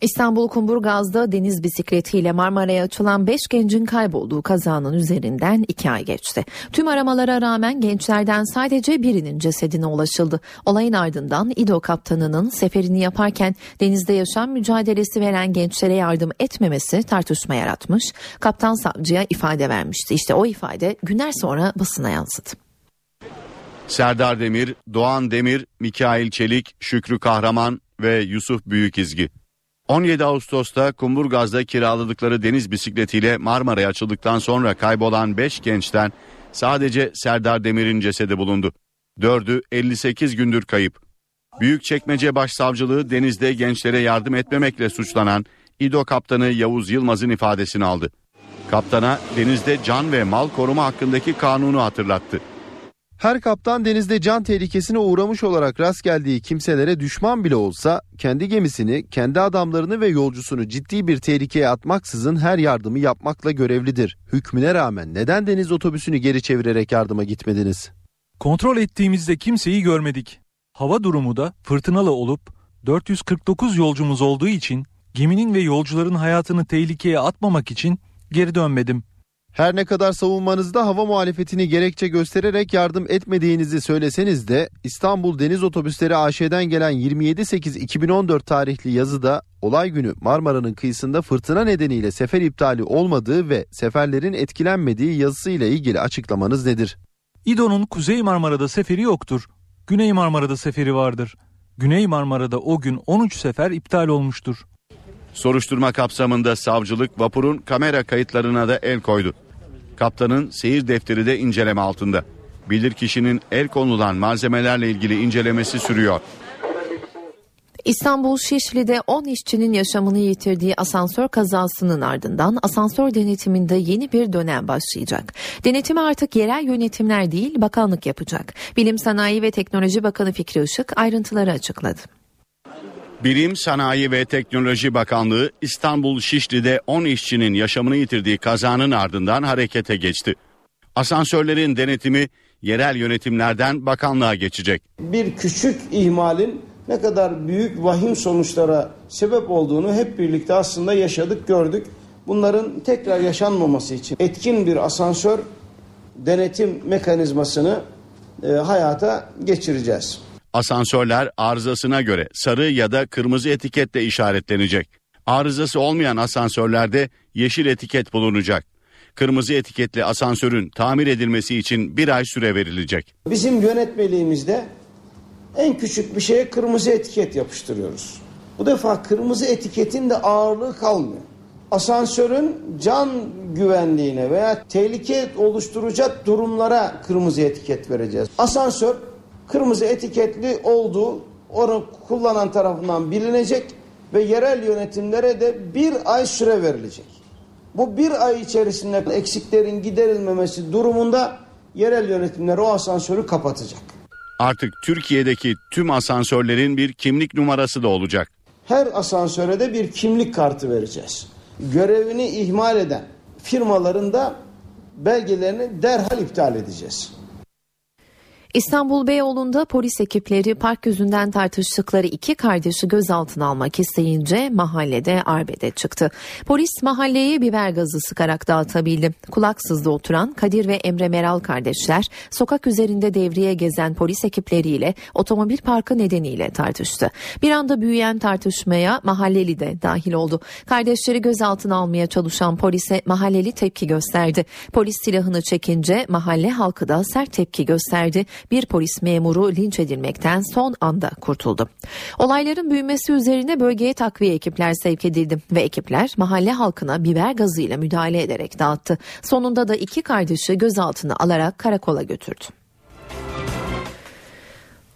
[SPEAKER 2] İstanbul Kumburgaz'da deniz bisikletiyle Marmara'ya açılan 5 gencin kaybolduğu kazanın üzerinden 2 ay geçti. Tüm aramalara rağmen gençlerden sadece birinin cesedine ulaşıldı. Olayın ardından İDO kaptanının seferini yaparken denizde yaşam mücadelesi veren gençlere yardım etmemesi tartışma yaratmış. Kaptan savcıya ifade vermişti. İşte o ifade günler sonra basına yansıdı.
[SPEAKER 1] Serdar Demir, Doğan Demir, Mikail Çelik, Şükrü Kahraman ve Yusuf Büyükizgi. 17 Ağustos'ta Kumburgaz'da kiraladıkları deniz bisikletiyle Marmara'ya açıldıktan sonra kaybolan 5 gençten sadece Serdar Demir'in cesedi bulundu. 4'ü 58 gündür kayıp. Büyükçekmece Başsavcılığı denizde gençlere yardım etmemekle suçlanan İDO kaptanı Yavuz Yılmaz'ın ifadesini aldı. Kaptana denizde can ve mal koruma hakkındaki kanunu hatırlattı.
[SPEAKER 16] Her kaptan denizde can tehlikesine uğramış olarak rast geldiği kimselere düşman bile olsa kendi gemisini, kendi adamlarını ve yolcusunu ciddi bir tehlikeye atmaksızın her yardımı yapmakla görevlidir. Hükmüne rağmen neden deniz otobüsünü geri çevirerek yardıma gitmediniz?
[SPEAKER 17] Kontrol ettiğimizde kimseyi görmedik. Hava durumu da fırtınalı olup 449 yolcumuz olduğu için geminin ve yolcuların hayatını tehlikeye atmamak için geri dönmedim.
[SPEAKER 16] Her ne kadar savunmanızda hava muhalefetini gerekçe göstererek yardım etmediğinizi söyleseniz de İstanbul Deniz Otobüsleri AŞ'den gelen 27.8.2014 tarihli yazıda olay günü Marmara'nın kıyısında fırtına nedeniyle sefer iptali olmadığı ve seferlerin etkilenmediği yazısıyla ilgili açıklamanız nedir?
[SPEAKER 17] İDO'nun Kuzey Marmara'da seferi yoktur. Güney Marmara'da seferi vardır. Güney Marmara'da o gün 13 sefer iptal olmuştur.
[SPEAKER 1] Soruşturma kapsamında savcılık vapurun kamera kayıtlarına da el koydu. Kaptanın seyir defteri de inceleme altında. Bilirkişinin el konulan malzemelerle ilgili incelemesi sürüyor.
[SPEAKER 2] İstanbul Şişli'de 10 işçinin yaşamını yitirdiği asansör kazasının ardından asansör denetiminde yeni bir dönem başlayacak. Denetimi artık yerel yönetimler değil bakanlık yapacak. Bilim Sanayi ve Teknoloji Bakanı Fikri Işık ayrıntıları açıkladı.
[SPEAKER 1] Bilim, Sanayi ve Teknoloji Bakanlığı İstanbul Şişli'de 10 işçinin yaşamını yitirdiği kazanın ardından harekete geçti. Asansörlerin denetimi yerel yönetimlerden bakanlığa geçecek.
[SPEAKER 32] Bir küçük ihmalin ne kadar büyük vahim sonuçlara sebep olduğunu hep birlikte aslında yaşadık, gördük. Bunların tekrar yaşanmaması için etkin bir asansör denetim mekanizmasını e, hayata geçireceğiz.
[SPEAKER 1] Asansörler arızasına göre sarı ya da kırmızı etiketle işaretlenecek. Arızası olmayan asansörlerde yeşil etiket bulunacak. Kırmızı etiketli asansörün tamir edilmesi için bir ay süre verilecek.
[SPEAKER 32] Bizim yönetmeliğimizde en küçük bir şeye kırmızı etiket yapıştırıyoruz. Bu defa kırmızı etiketin de ağırlığı kalmıyor. Asansörün can güvenliğine veya tehlike oluşturacak durumlara kırmızı etiket vereceğiz. Asansör kırmızı etiketli olduğu onu kullanan tarafından bilinecek ve yerel yönetimlere de bir ay süre verilecek. Bu bir ay içerisinde eksiklerin giderilmemesi durumunda yerel yönetimler o asansörü kapatacak.
[SPEAKER 1] Artık Türkiye'deki tüm asansörlerin bir kimlik numarası da olacak.
[SPEAKER 32] Her asansöre de bir kimlik kartı vereceğiz. Görevini ihmal eden firmaların da belgelerini derhal iptal edeceğiz.
[SPEAKER 2] İstanbul Beyoğlu'nda polis ekipleri park yüzünden tartıştıkları iki kardeşi gözaltına almak isteyince mahallede arbede çıktı. Polis mahalleyi biber gazı sıkarak dağıtabildi. Kulaksızda oturan Kadir ve Emre Meral kardeşler sokak üzerinde devriye gezen polis ekipleriyle otomobil parkı nedeniyle tartıştı. Bir anda büyüyen tartışmaya mahalleli de dahil oldu. Kardeşleri gözaltına almaya çalışan polise mahalleli tepki gösterdi. Polis silahını çekince mahalle halkı da sert tepki gösterdi bir polis memuru linç edilmekten son anda kurtuldu. Olayların büyümesi üzerine bölgeye takviye ekipler sevk edildi ve ekipler mahalle halkına biber gazıyla müdahale ederek dağıttı. Sonunda da iki kardeşi gözaltına alarak karakola götürdü.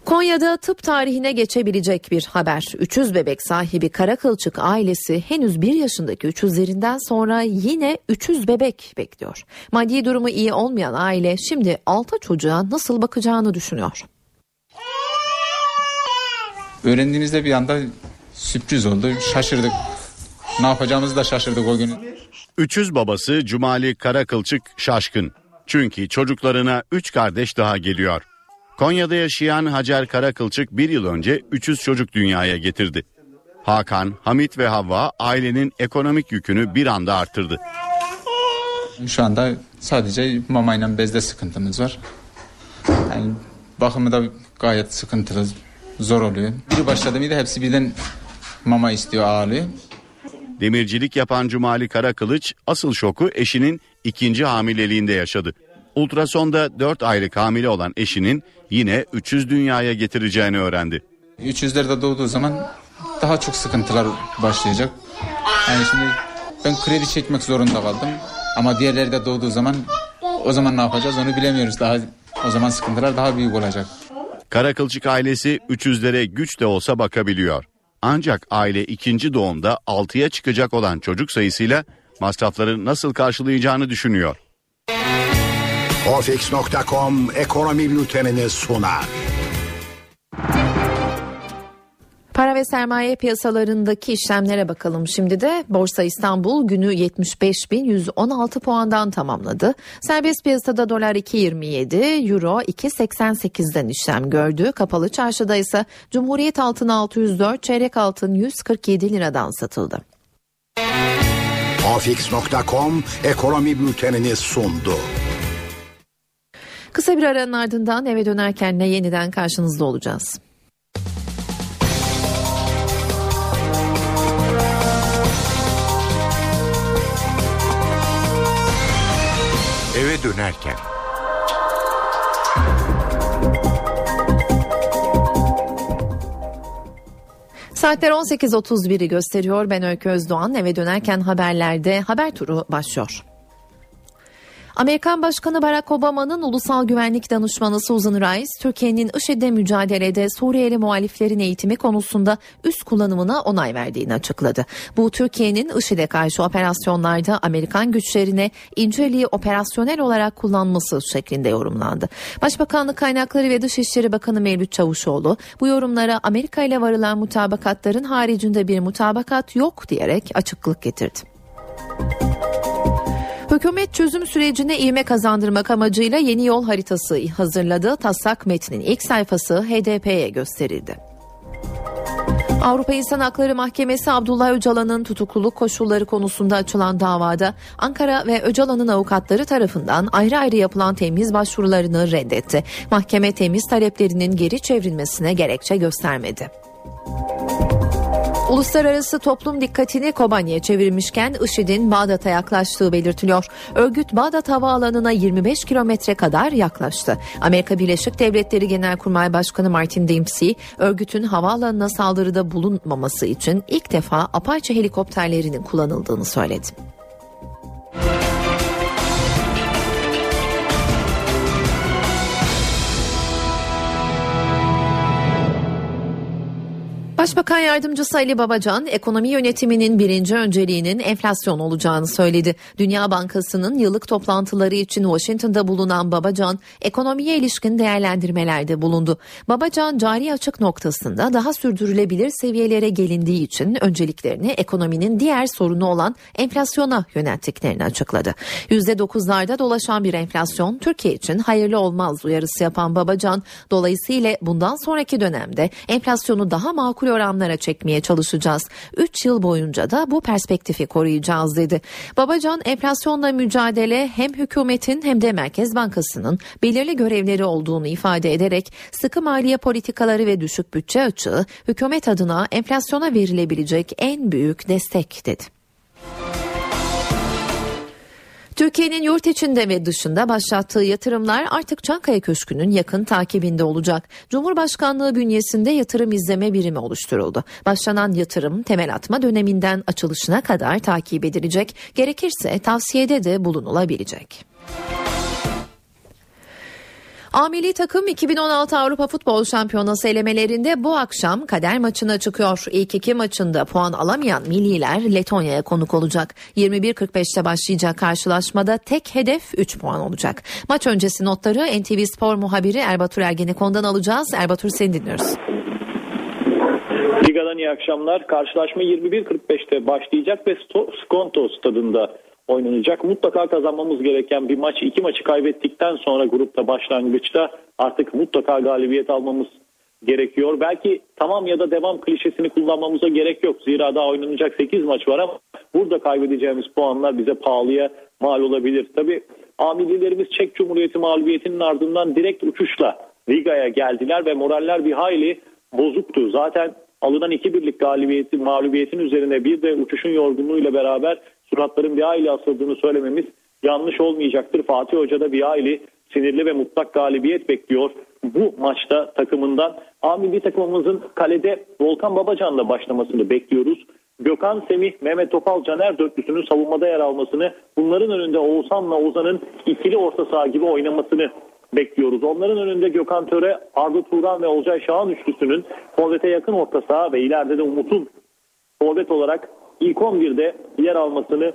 [SPEAKER 2] Konya'da tıp tarihine geçebilecek bir haber. 300 bebek sahibi Karakılçık ailesi henüz 1 yaşındaki 300'lerinden sonra yine 300 bebek bekliyor. Maddi durumu iyi olmayan aile şimdi 6 çocuğa nasıl bakacağını düşünüyor.
[SPEAKER 33] Öğrendiğimizde bir anda sürpriz oldu. Şaşırdık. Ne yapacağımızı da şaşırdık o gün.
[SPEAKER 1] 300 babası Cumali Karakılçık şaşkın. Çünkü çocuklarına 3 kardeş daha geliyor. Konya'da yaşayan Hacer Karakılçık bir yıl önce 300 çocuk dünyaya getirdi. Hakan, Hamit ve Havva ailenin ekonomik yükünü bir anda arttırdı.
[SPEAKER 33] Şu anda sadece mamayla bezde sıkıntımız var. Yani bakımı da gayet sıkıntılı, zor oluyor. Biri başladı mıydı hepsi birden mama istiyor ağlıyor.
[SPEAKER 1] Demircilik yapan Cumali Karakılıç asıl şoku eşinin ikinci hamileliğinde yaşadı. Ultrasonda 4 aylık hamile olan eşinin yine 300 dünyaya getireceğini öğrendi.
[SPEAKER 33] 300'lerde doğduğu zaman daha çok sıkıntılar başlayacak. Yani şimdi ben kredi çekmek zorunda kaldım. Ama diğerleri de doğduğu zaman o zaman ne yapacağız onu bilemiyoruz. Daha o zaman sıkıntılar daha büyük olacak.
[SPEAKER 1] Karakılçık ailesi 300'lere güç de olsa bakabiliyor. Ancak aile ikinci doğumda 6'ya çıkacak olan çocuk sayısıyla masrafları nasıl karşılayacağını düşünüyor.
[SPEAKER 34] Ofix.com ekonomi bültenini sunar.
[SPEAKER 2] Para ve sermaye piyasalarındaki işlemlere bakalım şimdi de. Borsa İstanbul günü 75.116 puandan tamamladı. Serbest piyasada dolar 2.27, euro 2.88'den işlem gördü. Kapalı çarşıda ise Cumhuriyet altın 604, çeyrek altın 147 liradan satıldı.
[SPEAKER 34] Ofix.com ekonomi bültenini sundu.
[SPEAKER 2] Kısa bir aranın ardından eve dönerken ne yeniden karşınızda olacağız.
[SPEAKER 11] Eve dönerken.
[SPEAKER 2] Saatler 18.31'i gösteriyor. Ben Öykü Özdoğan. Eve dönerken haberlerde haber turu başlıyor. Amerikan Başkanı Barack Obama'nın Ulusal Güvenlik Danışmanı Susan Rice, Türkiye'nin IŞİD'le mücadelede Suriyeli muhaliflerin eğitimi konusunda üst kullanımına onay verdiğini açıkladı. Bu Türkiye'nin IŞİD'e karşı operasyonlarda Amerikan güçlerine İncirliği operasyonel olarak kullanması şeklinde yorumlandı. Başbakanlık kaynakları ve Dışişleri Bakanı Mevlüt Çavuşoğlu bu yorumlara Amerika ile varılan mutabakatların haricinde bir mutabakat yok diyerek açıklık getirdi. Hükümet çözüm sürecine ivme kazandırmak amacıyla yeni yol haritası hazırladı. Taslak metnin ilk sayfası HDP'ye gösterildi. Avrupa İnsan Hakları Mahkemesi Abdullah Öcalan'ın tutukluluk koşulları konusunda açılan davada Ankara ve Öcalan'ın avukatları tarafından ayrı ayrı yapılan temiz başvurularını reddetti. Mahkeme temiz taleplerinin geri çevrilmesine gerekçe göstermedi. Uluslararası toplum dikkatini Kobani'ye çevirmişken IŞİD'in Bağdat'a yaklaştığı belirtiliyor. Örgüt Bağdat Havaalanı'na 25 kilometre kadar yaklaştı. Amerika Birleşik Devletleri Genelkurmay Başkanı Martin Dempsey, örgütün havaalanına saldırıda bulunmaması için ilk defa Apache helikopterlerinin kullanıldığını söyledi. Başbakan Yardımcısı Ali Babacan ekonomi yönetiminin birinci önceliğinin enflasyon olacağını söyledi. Dünya Bankası'nın yıllık toplantıları için Washington'da bulunan Babacan ekonomiye ilişkin değerlendirmelerde bulundu. Babacan cari açık noktasında daha sürdürülebilir seviyelere gelindiği için önceliklerini ekonominin diğer sorunu olan enflasyona yönelttiklerini açıkladı. %9'larda dolaşan bir enflasyon Türkiye için hayırlı olmaz uyarısı yapan Babacan dolayısıyla bundan sonraki dönemde enflasyonu daha makul oranlara çekmeye çalışacağız. 3 yıl boyunca da bu perspektifi koruyacağız dedi. Babacan enflasyonla mücadele hem hükümetin hem de Merkez Bankası'nın belirli görevleri olduğunu ifade ederek sıkı maliye politikaları ve düşük bütçe açığı hükümet adına enflasyona verilebilecek en büyük destek dedi. Türkiye'nin yurt içinde ve dışında başlattığı yatırımlar artık Çankaya Köşkü'nün yakın takibinde olacak. Cumhurbaşkanlığı bünyesinde yatırım izleme birimi oluşturuldu. Başlanan yatırım temel atma döneminden açılışına kadar takip edilecek. Gerekirse tavsiyede de bulunulabilecek. A milli takım 2016 Avrupa Futbol Şampiyonası elemelerinde bu akşam kader maçına çıkıyor. İlk iki maçında puan alamayan milliler Letonya'ya konuk olacak. 21.45'te başlayacak karşılaşmada tek hedef 3 puan olacak. Maç öncesi notları NTV Spor muhabiri Erbatur Ergenekon'dan alacağız. Erbatur seni dinliyoruz.
[SPEAKER 35] Liga'dan iyi akşamlar. Karşılaşma 21.45'te başlayacak ve Skonto stadında oynanacak. Mutlaka kazanmamız gereken bir maç. iki maçı kaybettikten sonra grupta başlangıçta artık mutlaka galibiyet almamız gerekiyor. Belki tamam ya da devam klişesini kullanmamıza gerek yok. Zira daha oynanacak 8 maç var ama burada kaybedeceğimiz puanlar bize pahalıya mal olabilir. Tabi amillilerimiz Çek Cumhuriyeti mağlubiyetinin ardından direkt uçuşla Riga'ya geldiler ve moraller bir hayli bozuktu. Zaten alınan iki birlik galibiyeti, mağlubiyetin üzerine bir de uçuşun yorgunluğuyla beraber suratların bir hayli asıldığını söylememiz yanlış olmayacaktır. Fatih Hoca da bir hayli sinirli ve mutlak galibiyet bekliyor. Bu maçta takımından A milli takımımızın kalede Volkan Babacan'la başlamasını bekliyoruz. Gökhan Semih, Mehmet Topal, Caner dörtlüsünün savunmada yer almasını, bunların önünde Oğuzhan'la Ozan'ın ikili orta saha gibi oynamasını bekliyoruz. Onların önünde Gökhan Töre, Arda Turan ve Olcay Şahan üçlüsünün forvete yakın orta saha ve ileride de Umut'un forvet olarak ilk 11'de yer almasını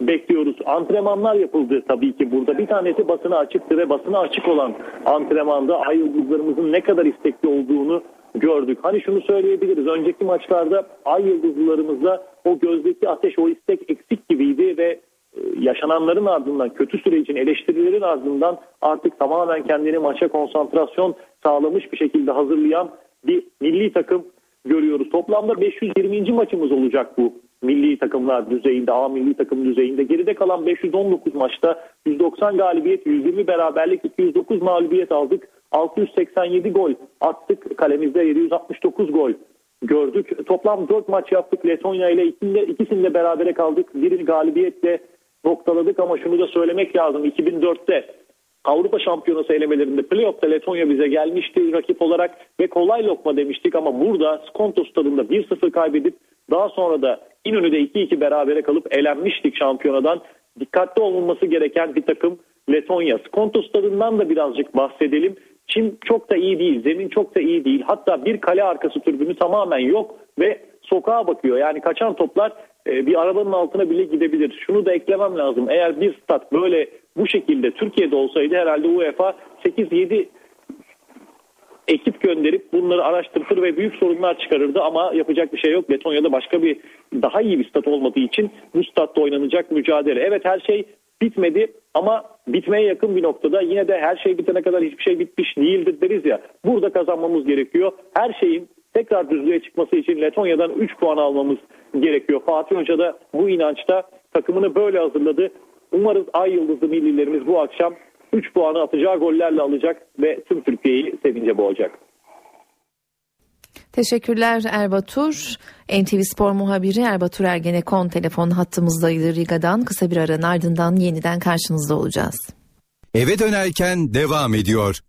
[SPEAKER 35] bekliyoruz. Antrenmanlar yapıldı tabii ki burada. Bir tanesi basına açıktı ve basına açık olan antrenmanda ay yıldızlarımızın ne kadar istekli olduğunu gördük. Hani şunu söyleyebiliriz. Önceki maçlarda ay yıldızlarımızda o gözdeki ateş, o istek eksik gibiydi ve e, yaşananların ardından, kötü sürecin, eleştirilerin ardından artık tamamen kendini maça konsantrasyon sağlamış bir şekilde hazırlayan bir milli takım görüyoruz. Toplamda 520. maçımız olacak bu milli takımlar düzeyinde, A milli takım düzeyinde. Geride kalan 519 maçta 190 galibiyet, 120 beraberlik, 209 mağlubiyet aldık. 687 gol attık. Kalemizde 769 gol gördük. Toplam 4 maç yaptık Letonya ile ikisinde, ikisinde berabere kaldık. Birini galibiyetle noktaladık ama şunu da söylemek lazım. 2004'te Avrupa Şampiyonası elemelerinde playoff'ta Letonya bize gelmişti rakip olarak ve kolay lokma demiştik ama burada Skonto stadında 1-0 kaybedip daha sonra da İnönü'de 2-2 berabere kalıp elenmiştik şampiyonadan. Dikkatli olunması gereken bir takım Letonya. Skonto da birazcık bahsedelim. Çim çok da iyi değil, zemin çok da iyi değil. Hatta bir kale arkası türbünü tamamen yok ve sokağa bakıyor. Yani kaçan toplar e, bir arabanın altına bile gidebilir. Şunu da eklemem lazım. Eğer bir stat böyle bu şekilde Türkiye'de olsaydı herhalde UEFA 8-7 ekip gönderip bunları araştırır ve büyük sorunlar çıkarırdı ama yapacak bir şey yok. Letonya'da başka bir daha iyi bir stat olmadığı için bu statta oynanacak mücadele. Evet her şey bitmedi ama bitmeye yakın bir noktada yine de her şey bitene kadar hiçbir şey bitmiş değildir deriz ya. Burada kazanmamız gerekiyor. Her şeyin tekrar düzlüğe çıkması için Letonya'dan 3 puan almamız gerekiyor. Fatih Hoca da bu inançta takımını böyle hazırladı. Umarız Ay Yıldızlı millilerimiz bu akşam 3 puanı atacağı gollerle alacak ve tüm Türkiye'yi sevince boğacak.
[SPEAKER 2] Teşekkürler Erbatur. NTV Spor muhabiri Erbatur Ergenekon telefon hattımızdaydı Riga'dan. Kısa bir aranın ardından yeniden karşınızda olacağız.
[SPEAKER 36] Eve dönerken devam ediyor.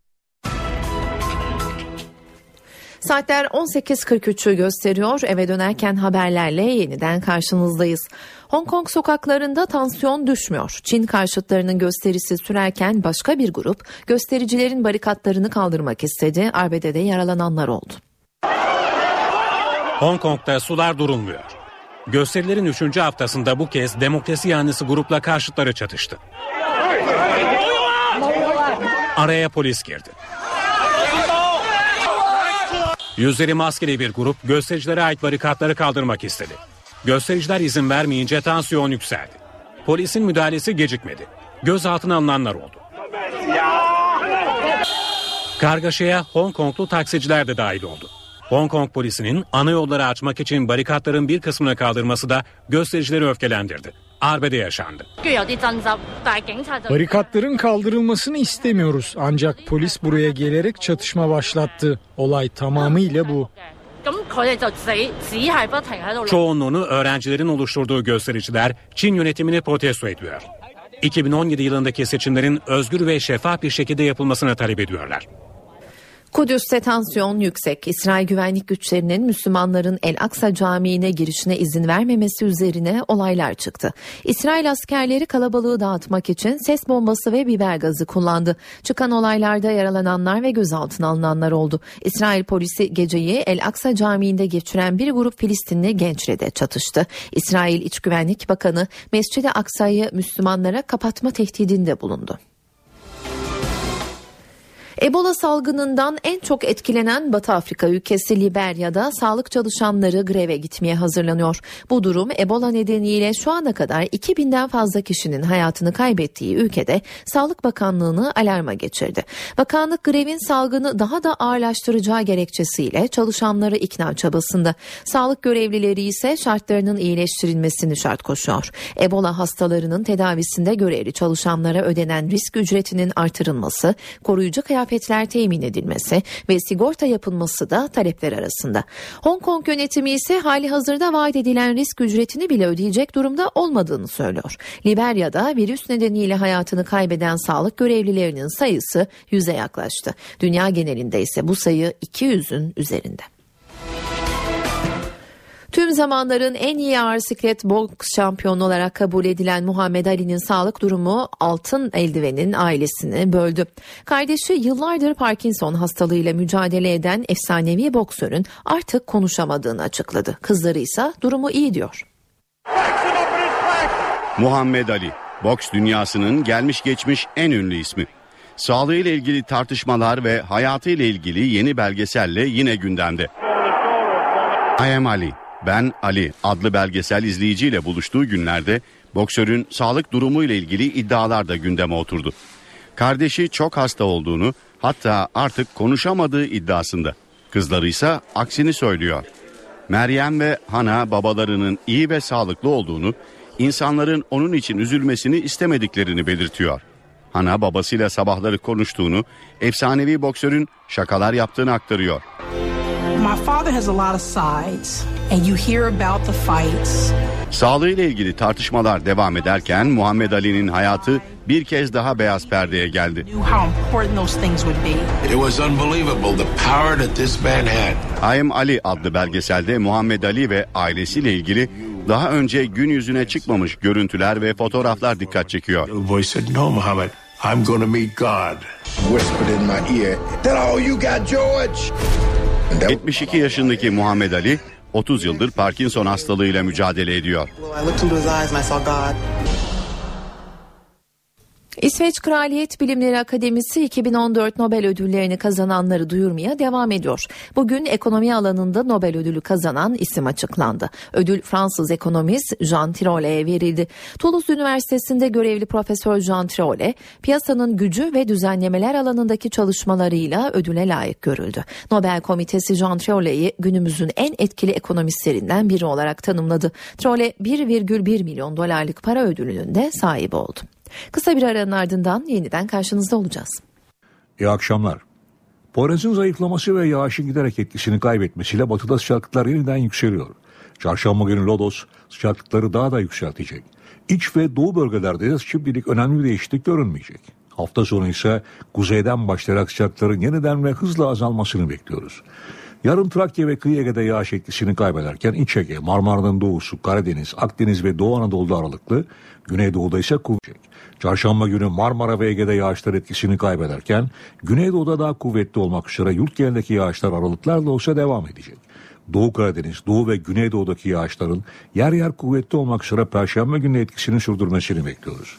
[SPEAKER 2] Saatler 18.43'ü gösteriyor. Eve dönerken haberlerle yeniden karşınızdayız. Hong Kong sokaklarında tansiyon düşmüyor. Çin karşıtlarının gösterisi sürerken başka bir grup göstericilerin barikatlarını kaldırmak istedi. Arbedede yaralananlar oldu.
[SPEAKER 25] Hong Kong'da sular durulmuyor. Gösterilerin 3. haftasında bu kez demokrasi yanlısı grupla karşıtları çatıştı. Araya polis girdi. Yüzleri maskeli bir grup göstericilere ait barikatları kaldırmak istedi. Göstericiler izin vermeyince tansiyon yükseldi. Polisin müdahalesi gecikmedi. Gözaltına alınanlar oldu. Kargaşaya Hong Konglu taksiciler de dahil oldu. Hong Kong polisinin ana yolları açmak için barikatların bir kısmını kaldırması da göstericileri öfkelendirdi. Arbede yaşandı.
[SPEAKER 37] Barikatların kaldırılmasını istemiyoruz ancak polis buraya gelerek çatışma başlattı. Olay tamamıyla bu.
[SPEAKER 25] Çoğunluğunu öğrencilerin oluşturduğu göstericiler Çin yönetimini protesto ediyor. 2017 yılındaki seçimlerin özgür ve şeffaf bir şekilde yapılmasını talep ediyorlar.
[SPEAKER 2] Kudüs'te tansiyon yüksek. İsrail güvenlik güçlerinin Müslümanların El Aksa Camii'ne girişine izin vermemesi üzerine olaylar çıktı. İsrail askerleri kalabalığı dağıtmak için ses bombası ve biber gazı kullandı. Çıkan olaylarda yaralananlar ve gözaltına alınanlar oldu. İsrail polisi geceyi El Aksa Camii'nde geçiren bir grup Filistinli gençle de çatıştı. İsrail İç Güvenlik Bakanı Mescid-i Aksa'yı Müslümanlara kapatma tehdidinde bulundu. Ebola salgınından en çok etkilenen Batı Afrika ülkesi Liberya'da sağlık çalışanları greve gitmeye hazırlanıyor. Bu durum Ebola nedeniyle şu ana kadar 2000'den fazla kişinin hayatını kaybettiği ülkede Sağlık Bakanlığı'nı alarma geçirdi. Bakanlık grevin salgını daha da ağırlaştıracağı gerekçesiyle çalışanları ikna çabasında. Sağlık görevlileri ise şartlarının iyileştirilmesini şart koşuyor. Ebola hastalarının tedavisinde görevli çalışanlara ödenen risk ücretinin artırılması, koruyucu kıyafet kıyafetler temin edilmesi ve sigorta yapılması da talepler arasında. Hong Kong yönetimi ise hali hazırda vaat edilen risk ücretini bile ödeyecek durumda olmadığını söylüyor. Liberya'da virüs nedeniyle hayatını kaybeden sağlık görevlilerinin sayısı yüze yaklaştı. Dünya genelinde ise bu sayı 200'ün üzerinde. Tüm zamanların en iyi ağır siklet boks şampiyonu olarak kabul edilen Muhammed Ali'nin sağlık durumu altın eldivenin ailesini böldü. Kardeşi yıllardır Parkinson hastalığıyla mücadele eden efsanevi boksörün artık konuşamadığını açıkladı. Kızları ise durumu iyi diyor.
[SPEAKER 1] Muhammed Ali, boks dünyasının gelmiş geçmiş en ünlü ismi. Sağlığıyla ilgili tartışmalar ve hayatıyla ilgili yeni belgeselle yine gündemde. I am Ali, ben Ali adlı belgesel izleyiciyle buluştuğu günlerde boksörün sağlık durumu ile ilgili iddialar da gündeme oturdu. Kardeşi çok hasta olduğunu hatta artık konuşamadığı iddiasında. Kızları ise aksini söylüyor. Meryem ve Hana babalarının iyi ve sağlıklı olduğunu, insanların onun için üzülmesini istemediklerini belirtiyor. Hana babasıyla sabahları konuştuğunu, efsanevi boksörün şakalar yaptığını aktarıyor.
[SPEAKER 38] My father has a lot of sides and you hear about the fights.
[SPEAKER 1] Sağlığıyla ilgili tartışmalar devam ederken Muhammed Ali'nin hayatı bir kez daha beyaz perdeye geldi.
[SPEAKER 38] How important those things would be.
[SPEAKER 34] It was unbelievable the power that this man had.
[SPEAKER 1] I Am Ali adlı belgeselde Muhammed Ali ve ailesiyle ilgili daha önce gün yüzüne çıkmamış görüntüler ve fotoğraflar dikkat çekiyor.
[SPEAKER 34] Voice said, "No, Muhammad, I'm going to meet God." Whispered in my ear, "That all you got, George?"
[SPEAKER 1] 72 yaşındaki Muhammed Ali 30 yıldır Parkinson hastalığıyla mücadele ediyor.
[SPEAKER 2] İsveç Kraliyet Bilimleri Akademisi 2014 Nobel ödüllerini kazananları duyurmaya devam ediyor. Bugün ekonomi alanında Nobel ödülü kazanan isim açıklandı. Ödül Fransız ekonomist Jean Tiroles'e verildi. Toulouse Üniversitesi'nde görevli Profesör Jean Tirole, piyasanın gücü ve düzenlemeler alanındaki çalışmalarıyla ödüle layık görüldü. Nobel Komitesi Jean Tiroles'i günümüzün en etkili ekonomistlerinden biri olarak tanımladı. Tirole 1,1 milyon dolarlık para ödülünün de sahibi oldu. Kısa bir aranın ardından yeniden karşınızda olacağız.
[SPEAKER 39] İyi akşamlar. Poyraz'ın zayıflaması ve yağışın giderek etkisini kaybetmesiyle batıda sıcaklıklar yeniden yükseliyor. Çarşamba günü Lodos sıcaklıkları daha da yükseltecek. İç ve doğu bölgelerde de şimdilik önemli bir değişiklik görünmeyecek. Hafta sonu ise kuzeyden başlayarak sıcaklıkların yeniden ve hızla azalmasını bekliyoruz. Yarın Trakya ve kıyı Ege'de yağış etkisini kaybederken İç Ege, Marmara'nın doğusu, Karadeniz, Akdeniz ve Doğu Anadolu'da aralıklı, Güneydoğu'da ise kuvvetli. Çarşamba günü Marmara ve Ege'de yağışlar etkisini kaybederken Güneydoğu'da daha kuvvetli olmak üzere yurt genelindeki yağışlar aralıklarla olsa devam edecek. Doğu Karadeniz, Doğu ve Güneydoğu'daki yağışların yer yer kuvvetli olmak üzere Perşembe günü etkisini sürdürmesini bekliyoruz.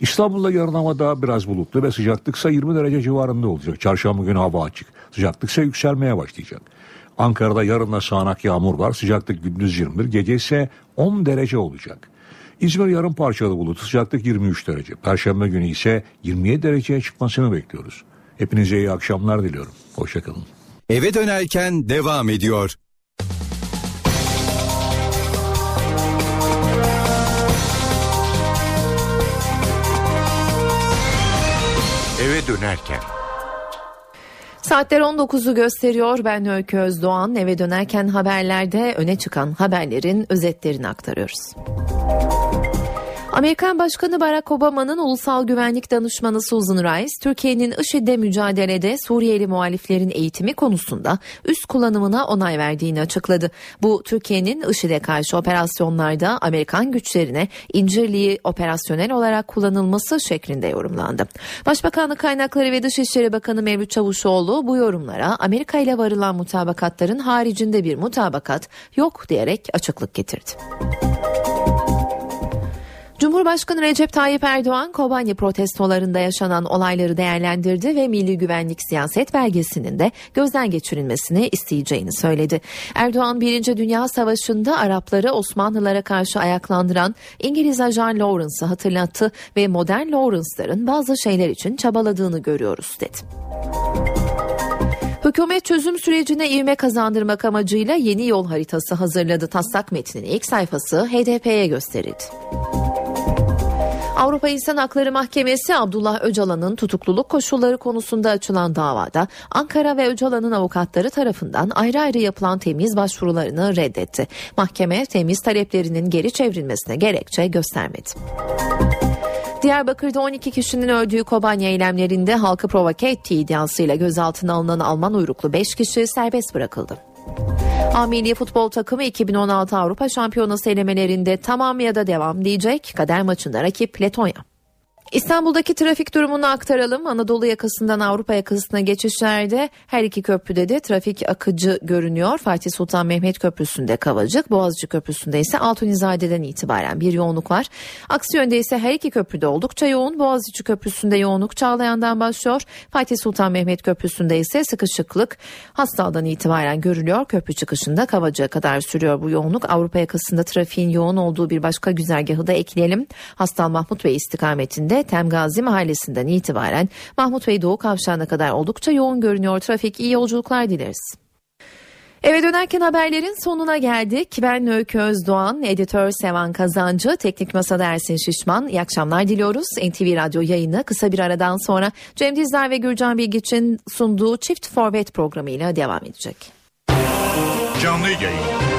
[SPEAKER 39] İstanbul'da yarın havada biraz bulutlu ve sıcaklıksa 20 derece civarında olacak. Çarşamba günü hava açık. Sıcaklıksa yükselmeye başlayacak. Ankara'da yarın sağanak yağmur var. Sıcaklık gündüz 21, gece ise 10 derece olacak. İzmir yarın parçalı bulut, sıcaklık 23 derece. Perşembe günü ise 27 dereceye çıkmasını bekliyoruz. Hepinize iyi akşamlar diliyorum. Hoşçakalın.
[SPEAKER 36] Eve dönerken devam ediyor.
[SPEAKER 11] Eve dönerken
[SPEAKER 2] Saatler 19'u gösteriyor. Ben Öykü Özdoğan. Eve dönerken haberlerde öne çıkan haberlerin özetlerini aktarıyoruz. Amerikan Başkanı Barack Obama'nın ulusal güvenlik danışmanı Susan Rice, Türkiye'nin IŞİD'le mücadelede Suriyeli muhaliflerin eğitimi konusunda üst kullanımına onay verdiğini açıkladı. Bu Türkiye'nin IŞİD'e karşı operasyonlarda Amerikan güçlerine İncirliği operasyonel olarak kullanılması şeklinde yorumlandı. Başbakanlık kaynakları ve Dışişleri Bakanı Mevlüt Çavuşoğlu bu yorumlara Amerika ile varılan mutabakatların haricinde bir mutabakat yok diyerek açıklık getirdi. Cumhurbaşkanı Recep Tayyip Erdoğan Kobani protestolarında yaşanan olayları değerlendirdi ve Milli Güvenlik Siyaset Belgesi'nin de gözden geçirilmesini isteyeceğini söyledi. Erdoğan 1. Dünya Savaşı'nda Arapları Osmanlılara karşı ayaklandıran İngiliz ajan Lawrence'ı hatırlattı ve modern Lawrence'ların bazı şeyler için çabaladığını görüyoruz dedi. Hükümet çözüm sürecine ivme kazandırmak amacıyla yeni yol haritası hazırladı. Taslak metninin ilk sayfası HDP'ye gösterildi. Avrupa İnsan Hakları Mahkemesi Abdullah Öcalan'ın tutukluluk koşulları konusunda açılan davada Ankara ve Öcalan'ın avukatları tarafından ayrı ayrı yapılan temiz başvurularını reddetti. Mahkeme temiz taleplerinin geri çevrilmesine gerekçe göstermedi. Diyarbakır'da 12 kişinin öldüğü Kobanya eylemlerinde halkı provoke ettiği iddiasıyla gözaltına alınan Alman uyruklu 5 kişi serbest bırakıldı. A Futbol Takımı 2016 Avrupa Şampiyonası elemelerinde tamam ya da devam diyecek. Kader maçında rakip Letonya. İstanbul'daki trafik durumunu aktaralım. Anadolu yakasından Avrupa yakasına geçişlerde her iki köprüde de trafik akıcı görünüyor. Fatih Sultan Mehmet Köprüsü'nde Kavacık, Boğaziçi Köprüsü'nde ise Altunizade'den itibaren bir yoğunluk var. Aksi yönde ise her iki köprüde oldukça yoğun. Boğaziçi Köprüsü'nde yoğunluk Çağlayan'dan başlıyor. Fatih Sultan Mehmet Köprüsü'nde ise sıkışıklık Hastal'dan itibaren görülüyor. Köprü çıkışında Kavacık'a kadar sürüyor bu yoğunluk. Avrupa yakasında trafiğin yoğun olduğu bir başka güzergahı da ekleyelim. Hastal Mahmut Bey istikametinde Temgazi mahallesinden itibaren Mahmut Bey Doğu Kavşağı'na kadar oldukça yoğun görünüyor. Trafik iyi yolculuklar dileriz. Eve dönerken haberlerin sonuna geldik. Ben Öykü Özdoğan, editör Sevan Kazancı, teknik masada Ersin Şişman. İyi akşamlar diliyoruz. NTV Radyo yayını kısa bir aradan sonra Cem Dizler ve Gürcan Bilgiç'in sunduğu Çift Forvet programıyla devam edecek.
[SPEAKER 11] Canlı yayın.